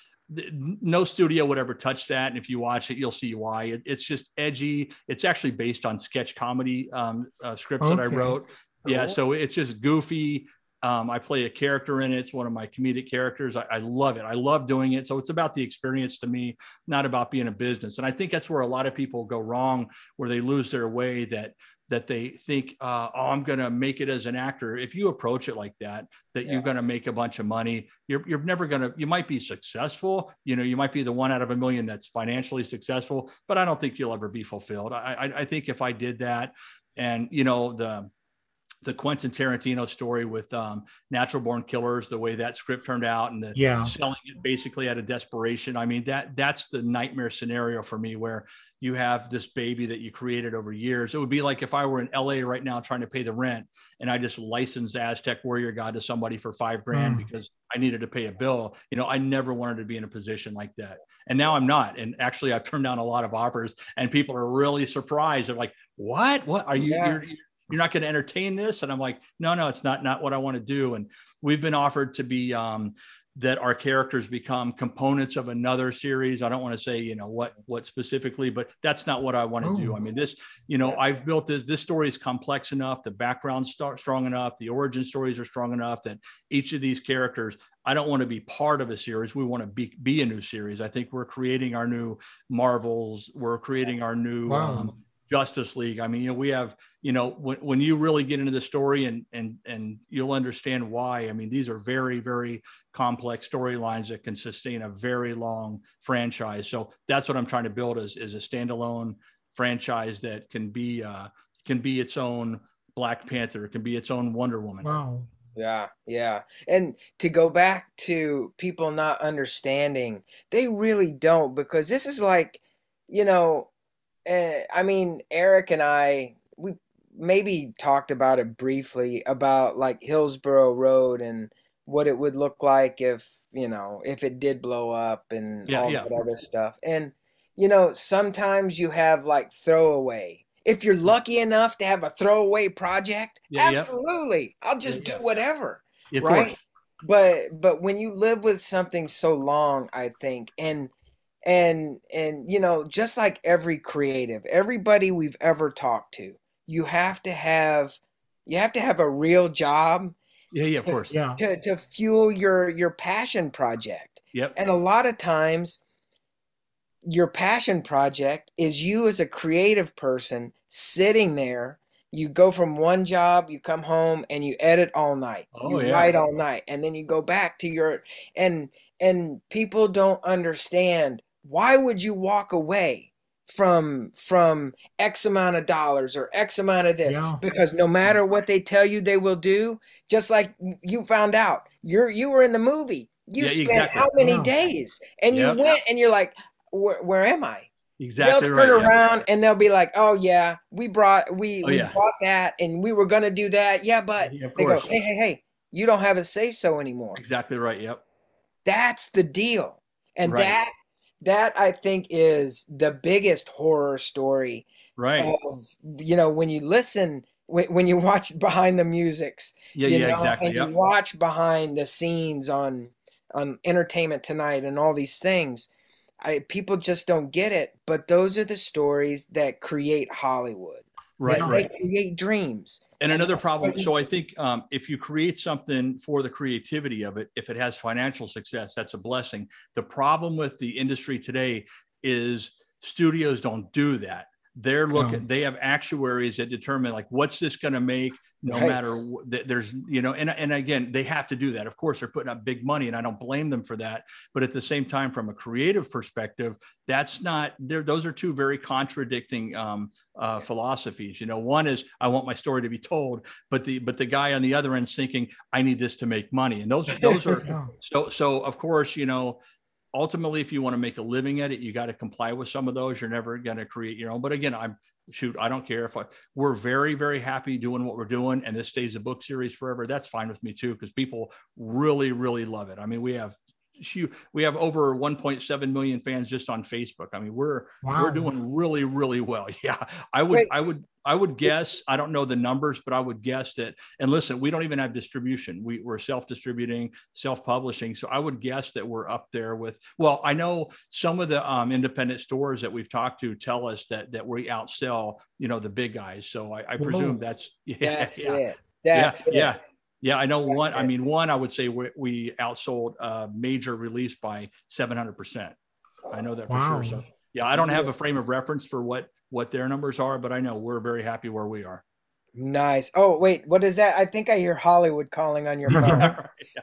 no studio would ever touch that. And if you watch it, you'll see why. It, it's just edgy. It's actually based on sketch comedy um, uh, scripts okay. that I wrote. Cool. Yeah, so it's just goofy. Um, I play a character in it. It's one of my comedic characters. I, I, love it. I love doing it. So it's about the experience to me, not about being a business. And I think that's where a lot of people go wrong, where they lose their way. That that they think, uh, oh, I'm going to make it as an actor. If you approach it like that, that yeah. you're going to make a bunch of money, you're, you're never going to, you might be successful. You know, you might be the one out of a million that's financially successful, but I don't think you'll ever be fulfilled. I, I, I think if I did that and, you know, the, the Quentin Tarantino story with um, Natural Born Killers, the way that script turned out, and the yeah. selling it basically out of desperation. I mean that that's the nightmare scenario for me, where you have this baby that you created over years. It would be like if I were in LA right now trying to pay the rent, and I just licensed Aztec Warrior God to somebody for five grand mm. because I needed to pay a bill. You know, I never wanted to be in a position like that, and now I'm not. And actually, I've turned down a lot of offers, and people are really surprised. They're like, "What? What are you?" Yeah. You're, you're not going to entertain this and i'm like no no it's not not what i want to do and we've been offered to be um, that our characters become components of another series. I don't want to say you know what what specifically but that's not what i want to oh. do. I mean this you know i've built this this story is complex enough the background's start strong enough the origin stories are strong enough that each of these characters i don't want to be part of a series. We want to be be a new series. I think we're creating our new marvels. We're creating our new wow. um, Justice League. I mean, you know, we have, you know, when, when you really get into the story and and and you'll understand why. I mean, these are very very complex storylines that can sustain a very long franchise. So that's what I'm trying to build is is a standalone franchise that can be uh, can be its own Black Panther, can be its own Wonder Woman. Wow. Yeah, yeah. And to go back to people not understanding, they really don't because this is like, you know, uh, I mean, Eric and I, we maybe talked about it briefly about like Hillsborough Road and what it would look like if you know if it did blow up and yeah, all yeah. that other stuff. And you know, sometimes you have like throwaway. If you're lucky enough to have a throwaway project, yeah, absolutely, I'll just do whatever. right? But but when you live with something so long, I think, and and and you know just like every creative everybody we've ever talked to you have to have you have to have a real job yeah yeah of to, course. Yeah. to, to fuel your your passion project. Yep. And a lot of times your passion project is you as a creative person sitting there you go from one job you come home and you edit all night. Oh, you yeah. write all night and then you go back to your and and people don't understand why would you walk away from from x amount of dollars or x amount of this? Yeah. because no matter what they tell you they will do just like you found out you're you were in the movie. You yeah, spent exactly. how many yeah. days? And you went and you're like where, where am i? Exactly they'll turn right, around and they'll be like oh yeah we brought we, oh, we bought that and we were gonna do that. Yeah but they go hey hey hey you don't have a say so anymore. Exactly right yep. That's the deal. And right. that that I think is the biggest horror story. Right. Of, you know, when you listen, when, when you watch behind the musics. Yeah, yeah, know, exactly. And yep. you watch behind the scenes on on Entertainment Tonight and all these things. I, people just don't get it, but those are the stories that create Hollywood. Right, right. create dreams. And another problem. So I think um, if you create something for the creativity of it, if it has financial success, that's a blessing. The problem with the industry today is studios don't do that they're looking no. they have actuaries that determine like what's this going to make no right. matter what there's you know and, and again they have to do that of course they're putting up big money and i don't blame them for that but at the same time from a creative perspective that's not there those are two very contradicting um, uh, philosophies you know one is i want my story to be told but the but the guy on the other end thinking i need this to make money and those those are so so of course you know ultimately, if you want to make a living at it, you got to comply with some of those. You're never going to create your own. But again, I'm shoot, I don't care if I, we're very, very happy doing what we're doing and this stays a book series forever. That's fine with me too, because people really, really love it. I mean, we have we have over 1.7 million fans just on Facebook. I mean, we're wow. we're doing really really well. Yeah, I would Wait. I would I would guess. I don't know the numbers, but I would guess that. And listen, we don't even have distribution. We, we're self distributing, self publishing. So I would guess that we're up there with. Well, I know some of the um, independent stores that we've talked to tell us that that we outsell you know the big guys. So I, I presume that's yeah that's yeah. It. That's yeah, it. yeah. Yeah, I know one. I mean, one, I would say we, we outsold a major release by 700%. I know that for wow. sure. So, yeah, I don't have a frame of reference for what what their numbers are, but I know we're very happy where we are. Nice. Oh, wait, what is that? I think I hear Hollywood calling on your phone.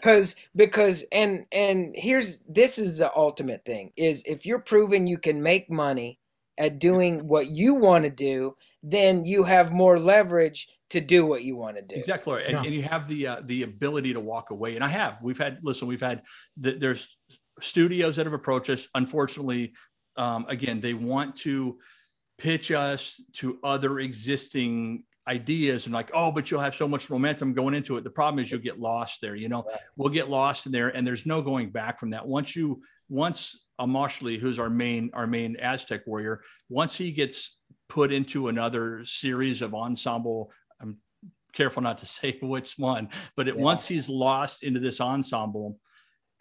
Cuz because and and here's this is the ultimate thing is if you're proving you can make money at doing what you want to do, then you have more leverage to do what you want to do. Exactly, and, yeah. and you have the uh, the ability to walk away. And I have. We've had listen. We've had the, there's studios that have approached us. Unfortunately, um, again, they want to pitch us to other existing ideas and like oh but you'll have so much momentum going into it the problem is you'll get lost there you know right. we'll get lost in there and there's no going back from that once you once Amashli, who's our main our main aztec warrior once he gets put into another series of ensemble careful not to say which one, but it, yeah. once he's lost into this ensemble,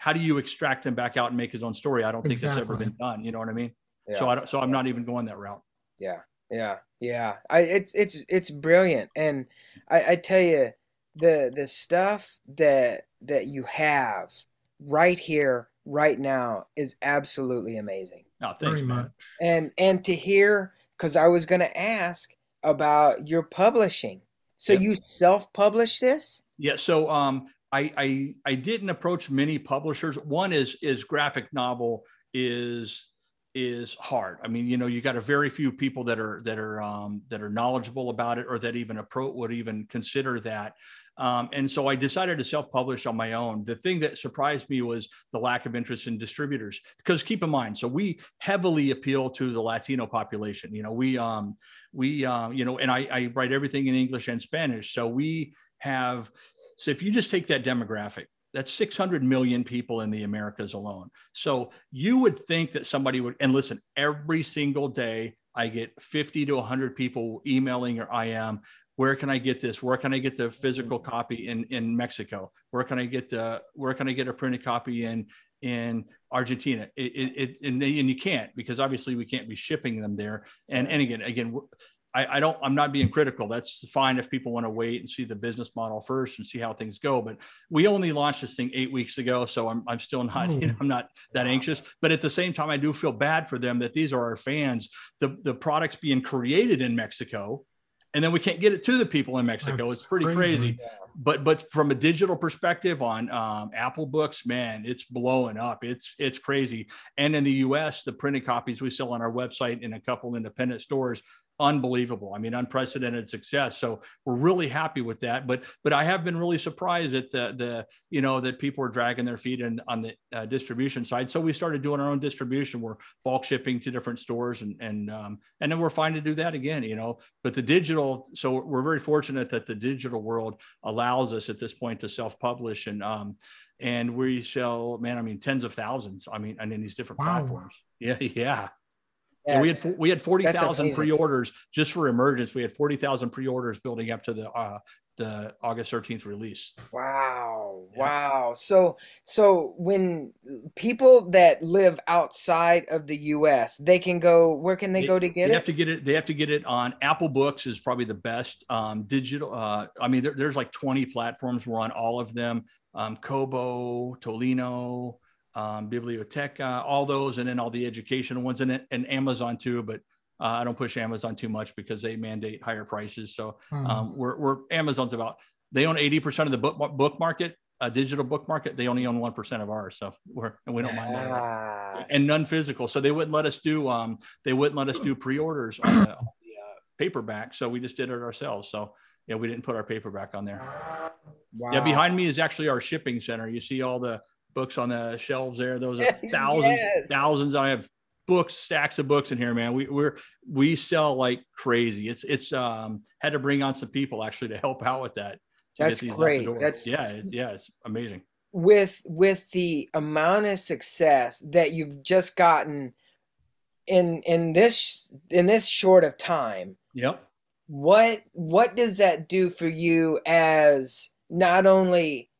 how do you extract him back out and make his own story? I don't think exactly. that's ever been done. You know what I mean? Yeah. So I don't, so I'm not even going that route. Yeah. Yeah. Yeah. I, it's, it's, it's brilliant. And I, I tell you the, the stuff that, that you have right here, right now is absolutely amazing. Oh, thanks, man. And, and to hear, cause I was going to ask about your publishing so yep. you self-publish this? Yeah. So um, I, I I didn't approach many publishers. One is is graphic novel is is hard. I mean, you know, you got a very few people that are that are um, that are knowledgeable about it or that even approach would even consider that. Um, and so I decided to self-publish on my own. The thing that surprised me was the lack of interest in distributors. Because keep in mind, so we heavily appeal to the Latino population. You know, we um, we um, you know, and I, I write everything in English and Spanish. So we have. So if you just take that demographic, that's 600 million people in the Americas alone. So you would think that somebody would, and listen, every single day I get 50 to 100 people emailing or IM where can I get this? Where can I get the physical mm-hmm. copy in in Mexico? Where can I get the where can I get a printed copy in in Argentina? It, it, it and, they, and you can't because obviously we can't be shipping them there. And and again again. I, I don't. I'm not being critical. That's fine if people want to wait and see the business model first and see how things go. But we only launched this thing eight weeks ago, so I'm, I'm still not. You know, I'm not that anxious. But at the same time, I do feel bad for them that these are our fans. The the products being created in Mexico, and then we can't get it to the people in Mexico. That's it's pretty crazy. crazy. Yeah. But but from a digital perspective on um, Apple Books, man, it's blowing up. It's it's crazy. And in the U.S., the printed copies we sell on our website in a couple independent stores unbelievable. I mean, unprecedented success. So we're really happy with that. But but I have been really surprised at the the you know that people are dragging their feet in on the uh, distribution side. So we started doing our own distribution. We're bulk shipping to different stores, and and um, and then we're fine to do that again. You know, but the digital. So we're very fortunate that the digital world allows us at this point to self publish and. Um, and we sell, man, I mean, tens of thousands. I mean, and in these different wow. platforms. Yeah, yeah. Yeah. we had we had forty thousand pre-orders just for Emergence. We had forty thousand pre-orders building up to the uh, the August thirteenth release. Wow, yeah. wow. So so when people that live outside of the U.S. they can go. Where can they, they go to get they it? Have to get it. They have to get it on Apple Books. Is probably the best um, digital. Uh, I mean, there, there's like twenty platforms. We're on all of them. Um, Kobo, Tolino um, Bibliotheca, all those, and then all the educational ones, and, and Amazon too. But uh, I don't push Amazon too much because they mandate higher prices. So hmm. um, we're, we're Amazon's about they own 80% of the book book market, a digital book market. They only own one percent of ours, so we're and we don't mind that. Ah. And none physical, so they wouldn't let us do um they wouldn't let us do pre-orders on the, on the uh, paperback. So we just did it ourselves. So yeah, we didn't put our paperback on there. Wow. Yeah, behind me is actually our shipping center. You see all the books on the shelves there. Those are thousands, yes. thousands. I have books, stacks of books in here, man. We we're we sell like crazy. It's it's um had to bring on some people actually to help out with that. That's great. That's yeah, it, yeah, it's amazing. With with the amount of success that you've just gotten in in this in this short of time. Yep. What what does that do for you as not only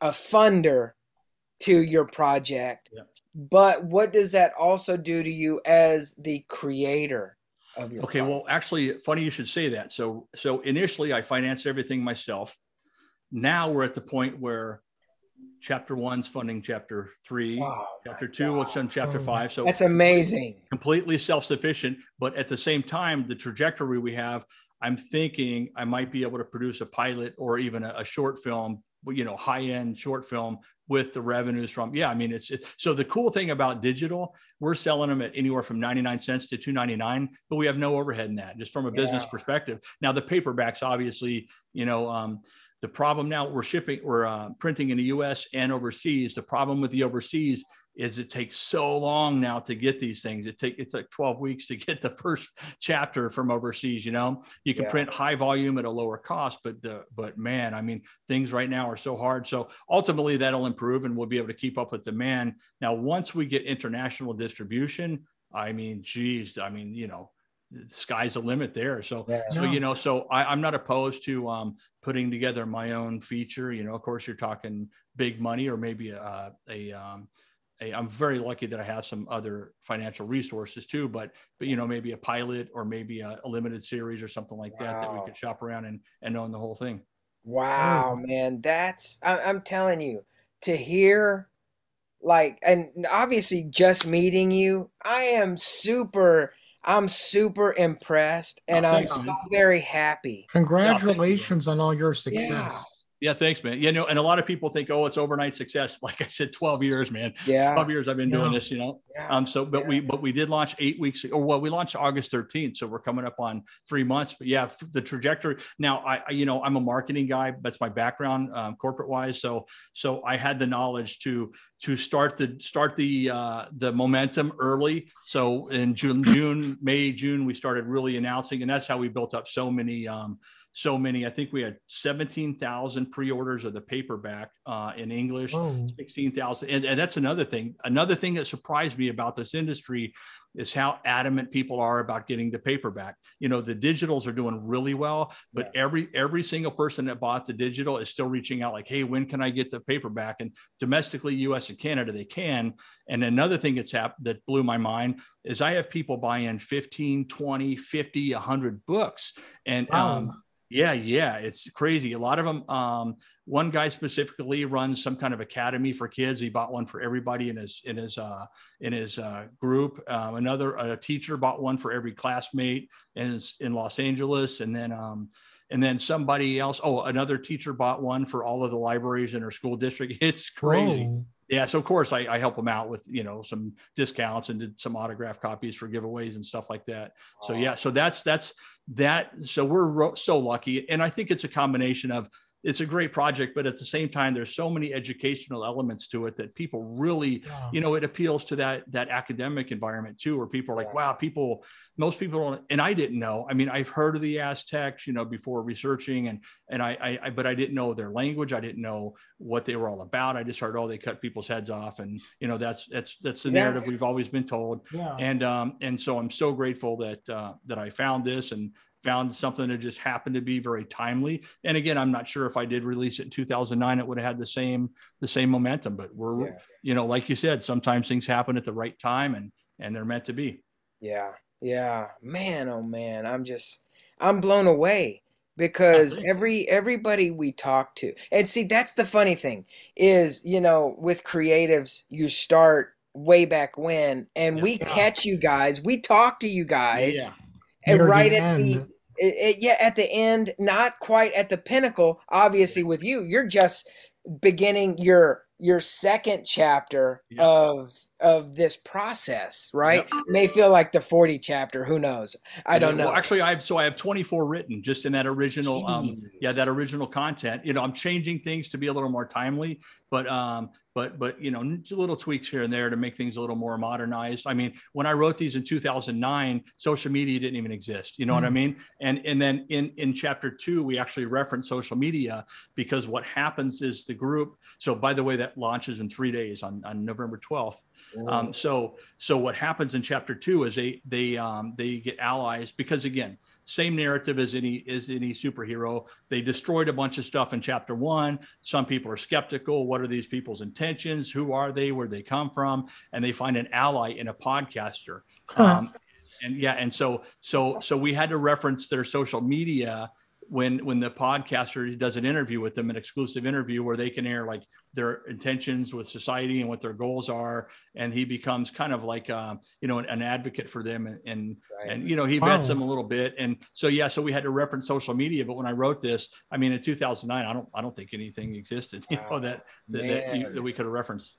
a funder to your project, but what does that also do to you as the creator? Of your Okay project? well actually funny you should say that so so initially i financed everything myself now we're at the point where chapter one's funding chapter three, wow, chapter two will fund chapter mm. Five? So that's amazing. Completely self-sufficient, but at the same time, the trajectory we have, I'm thinking I might be able to produce a pilot or even a, a short film, you know, high-end short film with the revenues from yeah i mean it's it, so the cool thing about digital we're selling them at anywhere from 99 cents to 299 but we have no overhead in that just from a business perspective now the paperbacks obviously you know um, the problem now we're shipping, we're uh, printing in the U.S. and overseas. The problem with the overseas is it takes so long now to get these things. It take it's like 12 weeks to get the first chapter from overseas. You know, you can yeah. print high volume at a lower cost, but the but man, I mean, things right now are so hard. So ultimately, that'll improve, and we'll be able to keep up with demand. Now, once we get international distribution, I mean, geez, I mean, you know the sky's the limit there. So, yeah. so you know, so I, am not opposed to um, putting together my own feature. You know, of course, you're talking big money or maybe a, a, um, a I'm very lucky that I have some other financial resources too. But, but you know, maybe a pilot or maybe a, a limited series or something like wow. that that we could shop around and and own the whole thing. Wow, mm. man, that's I, I'm telling you to hear like and obviously just meeting you i am super I'm super impressed and oh, I'm so very happy. Congratulations on all your success. Yeah. Yeah, thanks, man. You know, and a lot of people think, oh, it's overnight success. Like I said, 12 years, man. Yeah. 12 years I've been yeah. doing this, you know. Yeah. Um, so but yeah. we but we did launch eight weeks or well, we launched August 13th. So we're coming up on three months. But yeah, the trajectory. Now I, you know, I'm a marketing guy, that's my background, um, corporate wise. So so I had the knowledge to to start the start the uh, the momentum early. So in June, June, May, June, we started really announcing, and that's how we built up so many um, so many. I think we had 17,000 pre-orders of the paperback uh, in English, oh. 16,000. And, and that's another thing. Another thing that surprised me about this industry is how adamant people are about getting the paperback. You know, the digitals are doing really well, but yeah. every every single person that bought the digital is still reaching out like, "Hey, when can I get the paperback?" And domestically, US and Canada, they can. And another thing that's happened that blew my mind is I have people buy in 15, 20, 50, 100 books. And wow. um, yeah, yeah, it's crazy. A lot of them. Um, one guy specifically runs some kind of academy for kids. He bought one for everybody in his in his uh, in his uh, group. Um, another a teacher bought one for every classmate in in Los Angeles, and then um, and then somebody else. Oh, another teacher bought one for all of the libraries in her school district. It's crazy. Whoa. Yeah, so of course I, I, help them out with you know some discounts and did some autograph copies for giveaways and stuff like that. So yeah, so that's that's that so we're so lucky and i think it's a combination of it's a great project but at the same time there's so many educational elements to it that people really yeah. you know it appeals to that that academic environment too where people are like wow people most people don't and i didn't know i mean i've heard of the aztecs you know before researching and and I, I but i didn't know their language i didn't know what they were all about i just heard oh they cut people's heads off and you know that's that's that's the yeah. narrative we've always been told yeah. and um and so i'm so grateful that uh that i found this and found something that just happened to be very timely. And again, I'm not sure if I did release it in 2009, it would have had the same the same momentum. But we're, yeah. you know, like you said, sometimes things happen at the right time, and and they're meant to be. Yeah, yeah, man, oh man, I'm just I'm blown away. because every everybody we talk to and see that's the funny thing is you know with creatives you start way back when and Yeah. we catch you guys we talk to you guys Yeah. and Near the right at end. the it, it- yeah at the end not quite at the pinnacle obviously with you you're just beginning your your second chapter Yeah. of of this process right may feel like the 40 chapter who knows i don't know Well, actually, I have so I have 24 written just in that original. Um, yeah, that original content. You know, I'm changing things to be a little more timely, but um, but but you know, little tweaks here and there to make things a little more modernized. I mean, when I wrote these in 2009, social media didn't even exist. You know what I Mm. mean? And and then in in chapter two, we actually reference social media because what happens is the group. So by the way, that launches in three days on on November 12th. Um, so so what happens in chapter two is they they um, they get allies because again same narrative as any as any superhero. They destroyed a bunch of stuff in chapter one. Some people are skeptical. What are these people's intentions? Who are they? Where they come from? And they find an ally in a podcaster. Um, and yeah and so so so we had to reference their social media when when the podcaster does an interview with them an exclusive interview where they can air like their intentions with society and what their goals are and he becomes kind of like uh, you know an, an advocate for them and, and Right. and you know he vets Wow. them a little bit and so yeah so we had to reference social media but when i wrote this i mean in 2009 i don't i don't think anything existed you know that that, that, you, that we could have referenced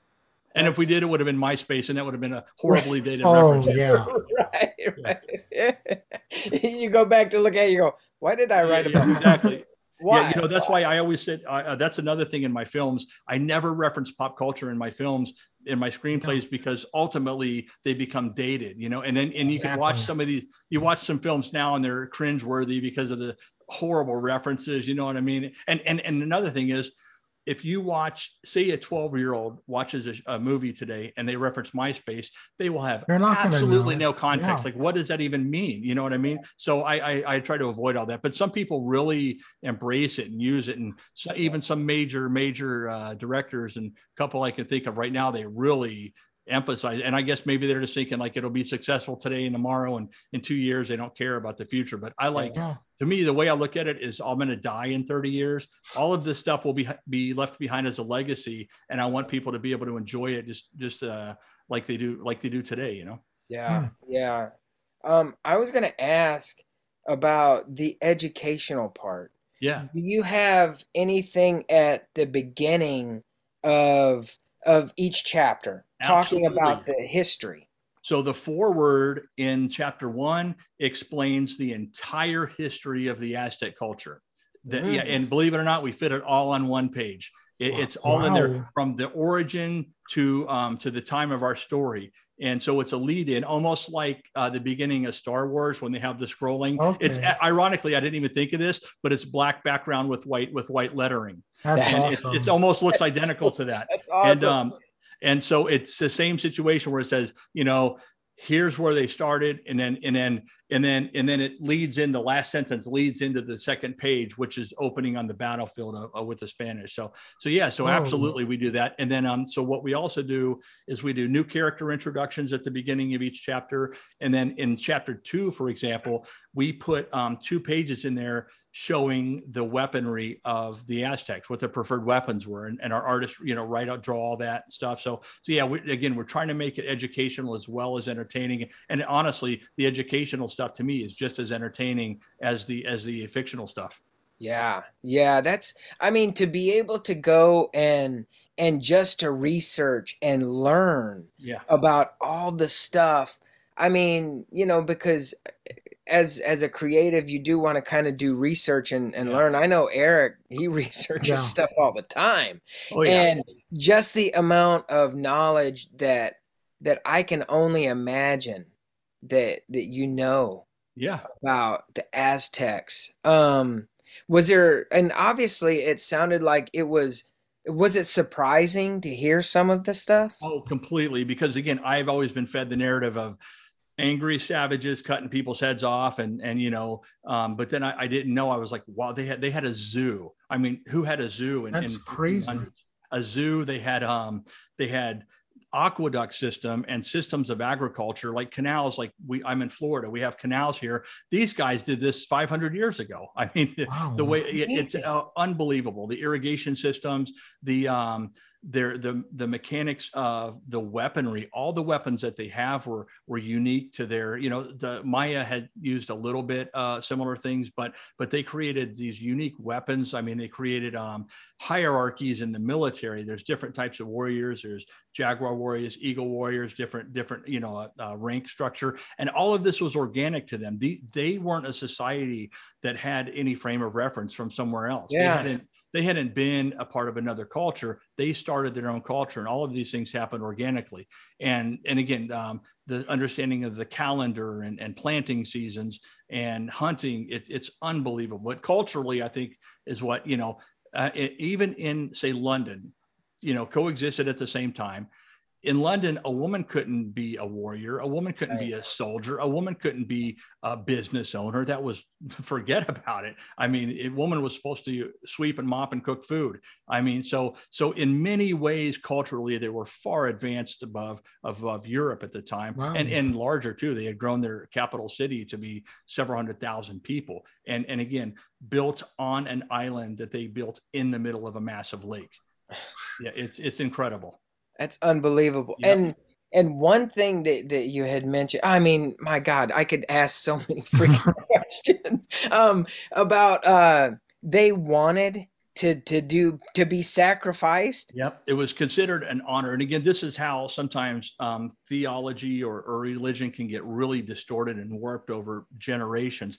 and if we did it would have been myspace and that would have been a horribly dated Oh reference yeah. right, right. you go back to look at it, you go, why did I write Yeah, about yeah, exactly Why? Yeah, you know that's why I always said uh, that's another thing in my films. I never reference pop culture in my films in my screenplays because ultimately they become dated. You know, and then and you can watch some of these. You watch some films now and they're cringeworthy because of the horrible references. You know what I mean? And and and another thing is. If you watch, say, a 12 year old watches a, a movie today and they reference MySpace, they will have They're not gonna absolutely no context. Yeah. Like, what does that even mean? You know what I mean? So I, I I try to avoid all that. But some people really embrace it and use it, and so even some major major uh, directors and a couple I can think of right now, they really emphasize. And I guess maybe they're just thinking like it'll be successful today and tomorrow, and in two years they don't care about the future. But I like Yeah. to me the way I look at it is I'm going to die in 30 years. All of this stuff will be be left behind as a legacy, and I want people to be able to enjoy it just just uh, like they do like they do today. You know. Yeah, yeah. Um, I was gonna ask about the educational part. Yeah. Do you have anything at the beginning of of each chapter talking about the history? So the foreword in chapter one explains the entire history of the Aztec culture. The, yeah, Mm. and believe it or not, we fit it all on one page. It- Wow. it's all in there from the origin to um, to the time of our story. And so it's a lead in, almost like uh, the beginning of Star Wars when they have the scrolling. It's ironically, I didn't even think of this, but it's black background with white with white lettering. That's And awesome. it's, it's almost looks identical to that That's and um and so it's the same situation where it says you know here's where they started and then and then and then and then it leads in the last sentence leads into the second page which is opening on the battlefield uh, uh, with the spanish. So so yeah so Oh. absolutely we do that. And then um so what we also do is we do new character introductions at the beginning of each chapter. And then in chapter two for example we put um, two pages in there showing the weaponry of the Aztecs, what their preferred weapons were, and, and our artists, you know, write out, draw all that stuff. So, so yeah, we, again, we're trying to make it educational as well as entertaining. And honestly, the educational stuff to me is just as entertaining as the as the fictional stuff. Yeah, yeah, that's I mean to be able to go and and just to research and learn Yeah, about all the stuff. I mean, you know, because as as a creative, you do want to kind of do research and, and Yeah. learn. I know Eric, he researches Yeah. stuff all the time. oh yeah, And just the amount of knowledge that that I can only imagine that that you know yeah. about the Aztecs. Um, was there, and obviously it sounded like it was, was it surprising to hear some of the stuff? Oh, completely. Because again, I've always been fed the narrative of angry savages cutting people's heads off, and and you know, um, but then I, I didn't know. I was like, wow, they had they had a zoo. I mean, who had a zoo? and That's in crazy. 1500s? A zoo. They had um, they had aqueduct system and systems of agriculture like canals like we i'm in florida we have canals here these guys did this 500 years ago i mean wow. the, the way it, it's uh, unbelievable the irrigation systems the um their the the mechanics of the weaponry all the weapons that they have were were unique to their you know the maya had used a little bit uh, similar things but but they created these unique weapons. I mean they created um, hierarchies in the military. There's different types of warriors. There's jaguar warriors eagle warriors different different you know uh, uh, rank structure. And all of this was organic to them. The, they weren't a society that had any frame of reference from somewhere else. Yeah. they hadn't they hadn't been a part of another culture. They started their own culture, and all of these things happened organically. And and again, um, the understanding of the calendar and, and planting seasons and hunting, it, it's unbelievable. But culturally, I think is what you know. Uh, it, even in say London, you know, coexisted at the same time in London, a woman couldn't be a warrior. A woman couldn't right. be a soldier. A woman couldn't be a business owner. That was forget about it. I mean, a woman was supposed to sweep and mop and cook food. I mean, so so in many ways, culturally, they were far advanced above above Europe at the time, wow. and and larger too. They had grown their capital city to be several hundred thousand people, and and again, built on an island that they built in the middle of a massive lake. Yeah, it's it's incredible. That's unbelievable. Yep. And and one thing that, that you had mentioned, I mean, my God, I could ask so many freaking questions um, about uh, they wanted to to do to be sacrificed. Yep, it was considered an honor. And again, this is how sometimes um, theology or, or religion can get really distorted and warped over generations.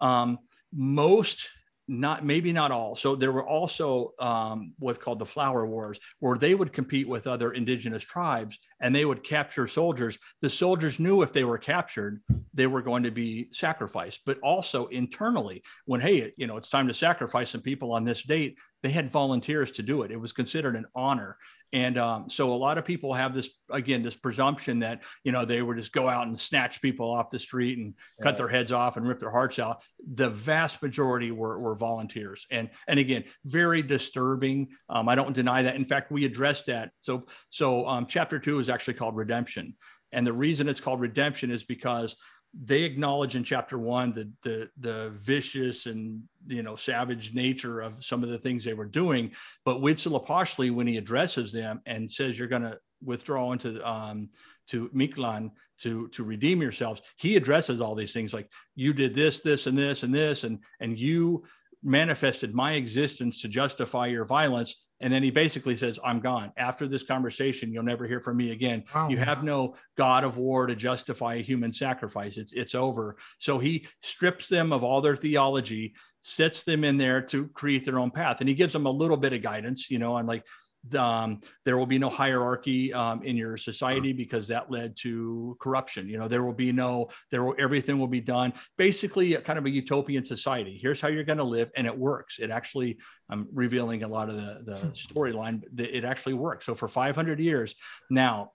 Um, most not maybe not all. So there were also um, what's called the flower wars, where they would compete with other indigenous tribes and they would capture soldiers. The soldiers knew if they were captured, they were going to be sacrificed. But also internally, when hey, you know, it's time to sacrifice some people on this date, they had volunteers to do it. It was considered an honor. And um, so a lot of people have this again this presumption that you know they would just go out and snatch people off the street and cut their heads off and rip their hearts out. The vast majority were, were volunteers, and and again very disturbing. Um, I don't deny that. In fact, we addressed that. So so um, chapter two is actually called redemption, and the reason it's called redemption is because they acknowledge in chapter one the the the vicious and you know savage nature of some of the things they were doing. But Huitzilopochtli, when he addresses them and says you're going to withdraw into um, to Mictlan to to redeem yourselves he addresses all these things like you did this this and this and this and and you manifested my existence to justify your violence and then he basically says, I'm gone. After this conversation, you'll never hear from me again. Wow. You have no God of war to justify a human sacrifice. It's it's over. So he strips them of all their theology, sets them in there to create their own path. And he gives them a little bit of guidance, you know, on like um, there will be no hierarchy um, in your society because that led to corruption. You know, there will be no, there will, everything will be done basically kind of a utopian society. Here's how you're going to live. And it works. It actually, I'm revealing a lot of the, the hmm. storyline, it actually works. So for 500 years now,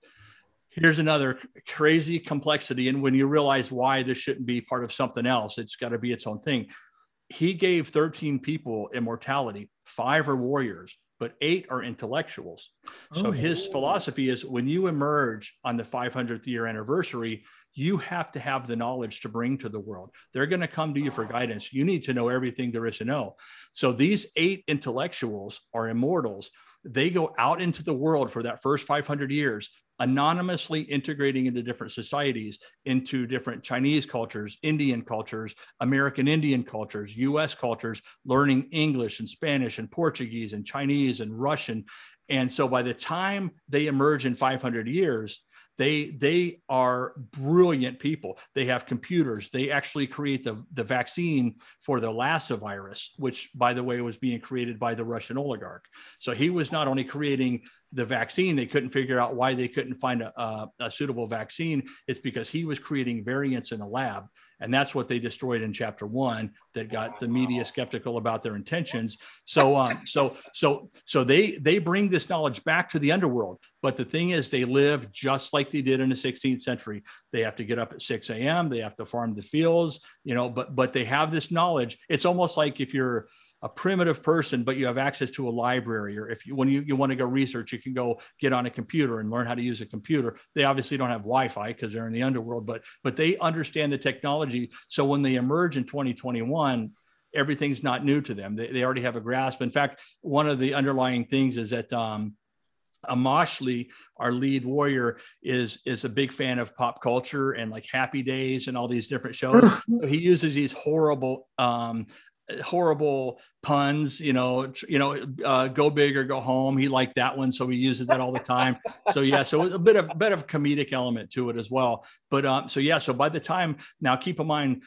here's another crazy complexity. And when you realize why this shouldn't be part of something else, it's got to be its own thing. He gave 13 people immortality, five are warriors but eight are intellectuals. So oh. his philosophy is when you emerge on the 500th year anniversary, you have to have the knowledge to bring to the world. They're going to come to you for guidance. You need to know everything there is to know. So these eight intellectuals are immortals. They go out into the world for that first 500 years anonymously integrating into different societies, into different Chinese cultures, Indian cultures, American Indian cultures, US cultures, learning English and Spanish and Portuguese and Chinese and Russian. And so by the time they emerge in 500 years, they they are brilliant people. They have computers. They actually create the, the vaccine for the Lassa virus, which by the way was being created by the Russian oligarch. So he was not only creating the vaccine, they couldn't figure out why they couldn't find a, a, a suitable vaccine. It's because he was creating variants in a lab and that's what they destroyed in chapter one that got the media skeptical about their intentions. So um so so so they they bring this knowledge back to the underworld. But the thing is they live just like they did in the 16th century. They have to get up at 6 a.m they have to farm the fields you know but but they have this knowledge. It's almost like if you're a primitive person, but you have access to a library, or if you when you, you want to go research, you can go get on a computer and learn how to use a computer. They obviously don't have Wi-Fi because they're in the underworld, but but they understand the technology. So when they emerge in 2021, everything's not new to them. They, they already have a grasp. In fact, one of the underlying things is that um, Amashli, our lead warrior, is is a big fan of pop culture and like Happy Days and all these different shows. he uses these horrible um, horrible puns you know you know uh, go big or go home. He liked that one so he uses that all the time. So yeah so a bit of a bit of comedic element to it as well. But um so yeah so by the time now keep in mind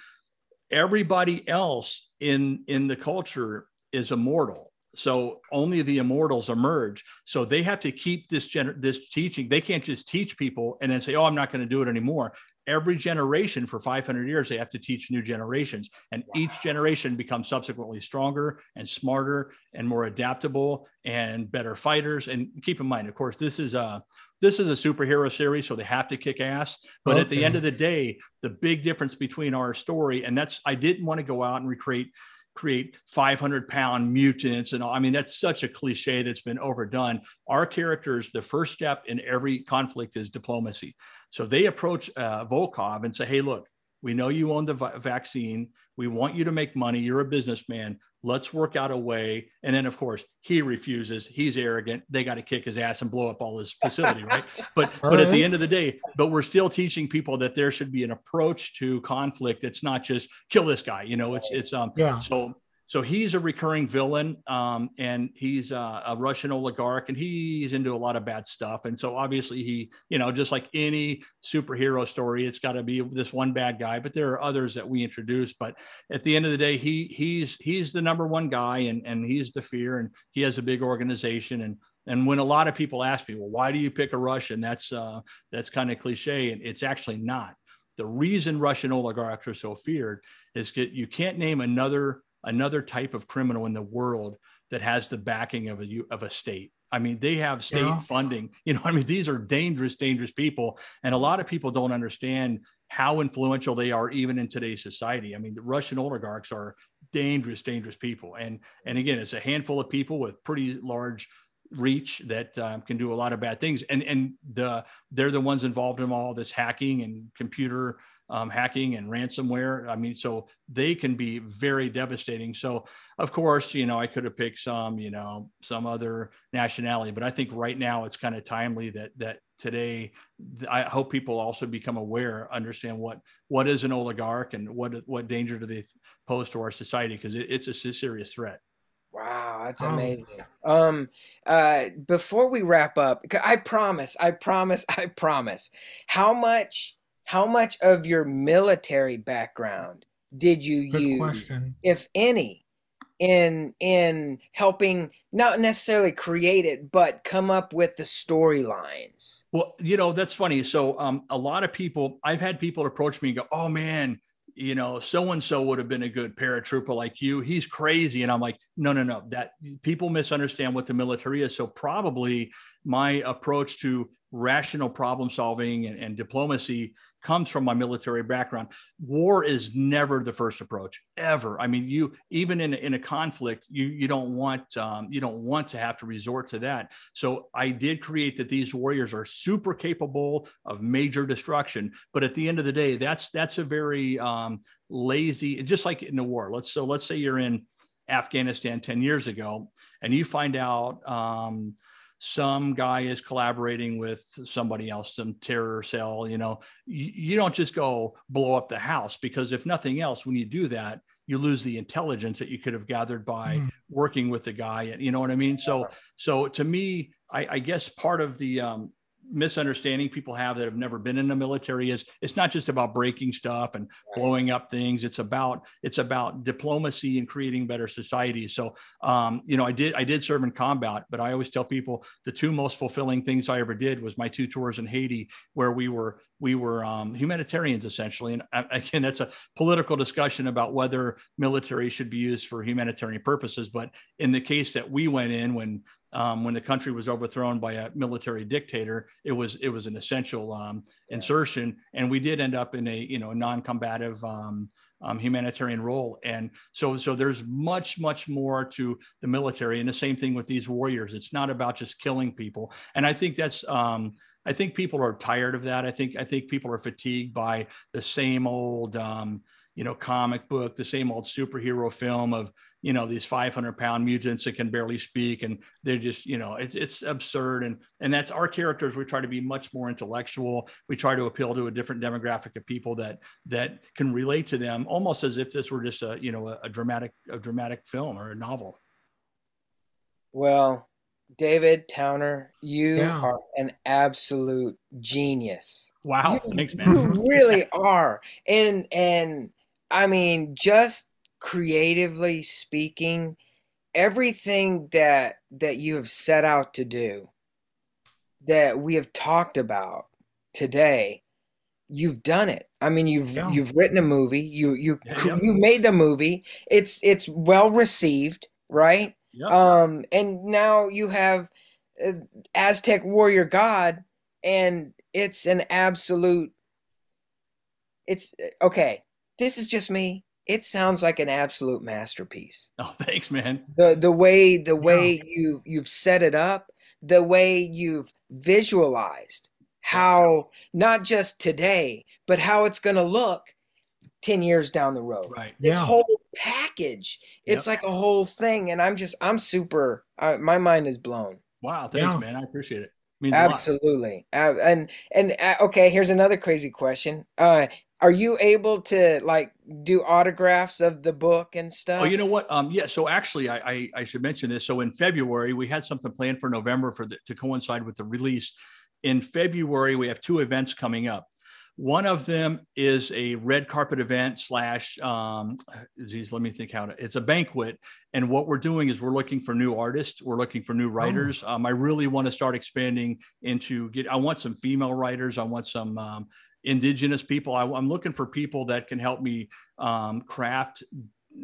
everybody else in in the culture is immortal. So only the immortals emerge. So they have to keep this gener- this teaching. They can't just teach people and then say oh i'm not going to do it anymore every generation for 500 years they have to teach new generations and each generation becomes subsequently stronger and smarter and more adaptable and better fighters and keep in mind of course this is a this is a superhero series so they have to kick ass but okay. at the end of the day the big difference between our story and that's i didn't want to go out and recreate create 500 pound mutants and all. I mean, that's such a cliche that's been overdone. Our characters, the first step in every conflict is diplomacy. So they approach uh, Volkov and say, hey, look, we know you own the v- vaccine. We want you to make money. You're a businessman. Let's work out a way. And then, of course, he refuses. He's arrogant. They got to kick his ass and blow up all his facility, right? But but right. at the end of the day, but we're still teaching people that there should be an approach to conflict. It's not just kill this guy. You know, it's it's um. Yeah. So so he's a recurring villain, um, and he's a, a, Russian oligarch, and he's into a lot of bad stuff. And so obviously he, you know, just like any superhero story, it's got to be this one bad guy. But there are others that we introduce. But at the end of the day, he he's he's the number one guy, and and he's the fear, and he has a big organization, and and when a lot of people ask me, well, why do you pick a Russian? That's uh, that's kind of cliche, and it's actually not. The reason Russian oligarchs are so feared is that you can't name another another type of criminal in the world that has the backing of a of a state. I mean, they have state yeah. funding. You know, I mean, these are dangerous, dangerous people, and a lot of people don't understand how influential they are even in today's society. I mean, the Russian oligarchs are dangerous, dangerous people, and and again, it's a handful of people with pretty large reach that um, can do a lot of bad things, and and the they're the ones involved in all this hacking and computer um, hacking and ransomware. I mean, so they can be very devastating. So, of course, you know, I could have picked some, you know, some other nationality, but I think right now it's kind of timely that that today. I hope people also become aware, understand what what is an oligarch and what what danger do they pose to our society because it, it's a serious threat. Wow, that's amazing. Oh. Um, uh, before we wrap up, I promise, I promise, I promise. How much how much of your military background did you Good use, question. if any, in in helping not necessarily create it, but come up with the storylines? Well, you know that's funny. So, um, a lot of people, I've had people approach me and go, "Oh man." You know, so and so would have been a good paratrooper like you. He's crazy. And I'm like, no, no, no. That people misunderstand what the military is. So, probably my approach to rational problem solving and, and, diplomacy comes from my military background. War is never the first approach ever. I mean, you even in, in a conflict, you you don't want um, you don't want to have to resort to that. So I did create that these warriors are super capable of major destruction. But at the end of the day, that's that's a very um, lazy, just like in the war. Let's so let's say you're in Afghanistan 10 years ago and you find out um, some guy is collaborating with somebody else, some terror cell, you know, you, you, don't just go blow up the house because if nothing else, when you do that, you lose the intelligence that you could have gathered by mm. working with the guy. You know what I mean? So, so to me, I, I guess part of the um, misunderstanding people have that have never been in the military is it's not just about breaking stuff and blowing up things. It's about it's about diplomacy and creating better societies so um, you know i did i did serve in combat but i always tell people the two most fulfilling things i ever did was my two tours in haiti where we were we were um, humanitarians essentially. And uh, again that's a political discussion about whether military should be used for humanitarian purposes. But in the case that we went in when um, when the country was overthrown by a military dictator, it was it was an essential um, insertion, and we did end up in a you know non-combative um, um, humanitarian role. And so so there's much much more to the military, and the same thing with these warriors. It's not about just killing people, and I think that's. Um, I think people are tired of that. I think I think people are fatigued by the same old, um, you know, comic book, the same old superhero film of you know these 500 pound mutants that can barely speak and they're just you know it's it's absurd. And and that's our characters we try to be much more intellectual. We try to appeal to a different demographic of people that that can relate to them almost as if this were just a you know a, a dramatic a dramatic film or a novel. Well david towner you yeah. are an absolute genius. Wow. You, thanks man. you really are. And and i mean just creatively speaking, everything that that you have set out to do, that we have talked about today, you've done it. I mean, you've yeah. you've written a movie. You you yeah. you made the movie. It's it's well received, right? Yeah. Um, and now you have uh, Aztec Warrior God, and it's an absolute. It's okay. This is just me it sounds like an absolute masterpiece. Oh, thanks, man. The the way the way yeah. you you've set it up, the way you've visualized how not just today, but how it's going to look 10 years down the road. Right. This yeah. whole package, it's yep. like a whole thing and I'm just I'm super uh, my mind is blown. Wow, thanks yeah. man. I appreciate it. Means Absolutely. Uh, and and uh, okay, here's another crazy question. Uh are you able to like do autographs of the book and stuff? Oh, you know what? Um, yeah. So actually, I, I, I should mention this. So in February, we had something planned for November for the, to coincide with the release. In February, we have two events coming up. One of them is a red carpet event slash, um, geez, let me think how to, it's a banquet. And what we're doing is we're looking for new artists. We're looking for new oh. writers. Oh. Um, I really want to start expanding into get, I want some female writers. I want some, um, indigenous people. I, am looking for people that can help me um, craft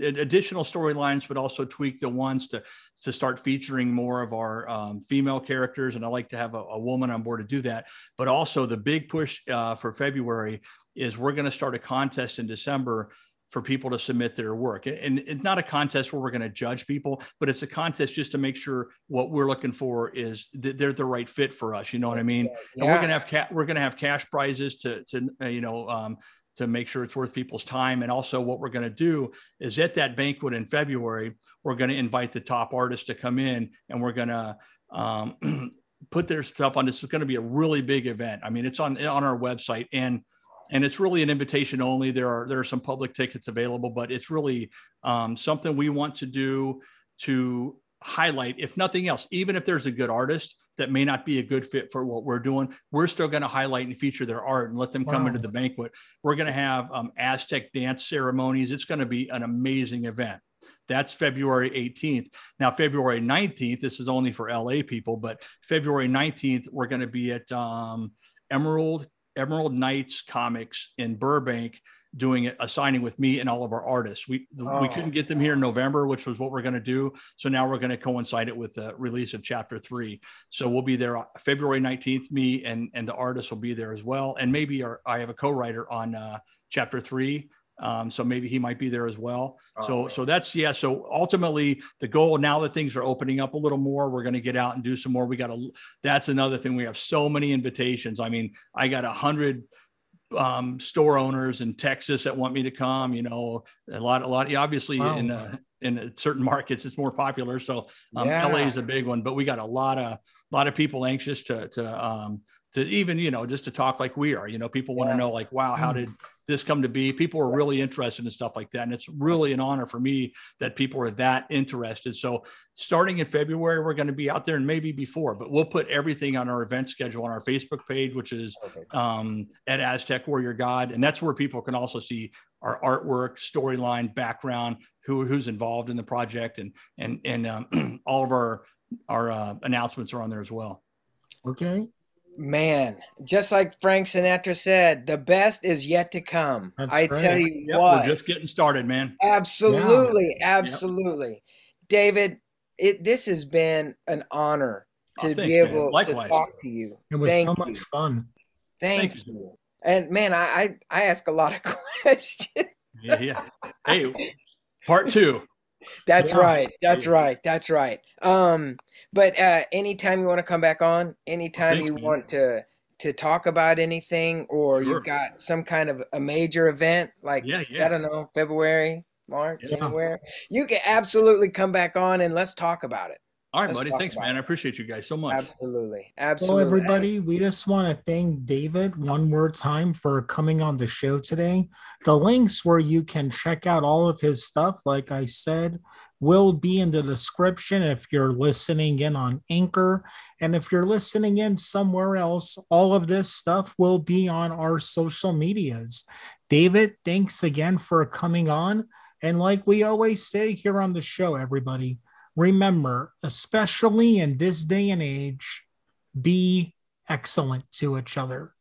additional storylines, but also tweak the ones to to start featuring more of our um, female characters. And I like to have a, a, woman on board to do that. But also the big push uh, for February is we're going to start a contest in December for people to submit their work. And it's not a contest where we're going to judge people, but it's a contest just to make sure what we're looking for is that they're the right fit for us. You know what I mean? Yeah. And we're going to have ca- we're going to have cash prizes to to uh, you know um, to make sure it's worth people's time. And also, what we're going to do is at that banquet in February, we're going to invite the top artists to come in, and we're going to um, put their stuff on. This is going to be a really big event. I mean, it's on on our website and and it's really an invitation only. There are there are some public tickets available, but it's really um, something we want to do to highlight, if nothing else, even if there's a good artist that may not be a good fit for what we're doing, we're still going to highlight and feature their art and let them come wow. into the banquet. We're going to have um, Aztec dance ceremonies. It's going to be an amazing event. That's February 18th. Now, February 19th, this is only for LA people, but February 19th, we're going to be at um, Emerald Emerald Knights Comics in Burbank doing a signing with me and all of our artists. We oh. we couldn't get them here in November, which was what we're going to do. So now we're going to coincide it with the release of chapter three. So we'll be there February 19th. Me and and the artists will be there as well. And maybe our, I have a co-writer on uh, chapter three um, so maybe he might be there as well. Oh, so man. so that's yeah. So ultimately, the goal now that things are opening up a little more, we're going to get out and do some more. We got to. That's another thing. We have so many invitations. I mean, I got a hundred um, store owners in Texas that want me to come. You know, a lot, a lot. Obviously, wow. in uh, in certain markets, it's more popular. So um, yeah. LA is a big one, but we got a lot of a lot of people anxious to to um, to even you know just to talk like we are. You know, people want to know like, wow, how mm. did this come to be. People are really interested in stuff like that. And it's really an honor for me that people are that interested. So starting in February, we're going to be out there and maybe before, but we'll put everything on our event schedule on our Facebook page, which is um, at Aztec Warrior God. And that's where people can also see our artwork, storyline, background, who, who's involved in the project and, and, and um, all of our, our uh, announcements are on there as well. Okay man, just like Frank Sinatra said, the best is yet to come. That's I right. tell you yep, what, we're just getting started, man. Absolutely, yeah. absolutely. Yep. David, it this has been an honor Oh, to thanks, be able to talk to you. It was Thank so you. much fun. Thank, Thank you. And man, I, I I ask a lot of questions. Yeah, yeah. Hey, part two. That's Yeah. right. That's Yeah. right. That's right. Um, but uh, anytime you want to come back on, anytime Thanks, you man. want to to talk about anything, or Sure. you've got some kind of a major event, like Yeah, I don't know, February, March, Yeah. anywhere, you can absolutely come back on and let's talk about it. All right, Let's buddy. Thanks, man. it. I appreciate you guys so much. Absolutely, Well, absolutely. everybody, we just want to thank David one more time for coming on the show today. The links where you can check out all of his stuff, like I said, will be in the description if you're listening in on Anchor. And if you're listening in somewhere else, all of this stuff will be on our social medias. David, thanks again for coming on. And like we always say here on the show, everybody, remember, especially in this day and age, be excellent to each other.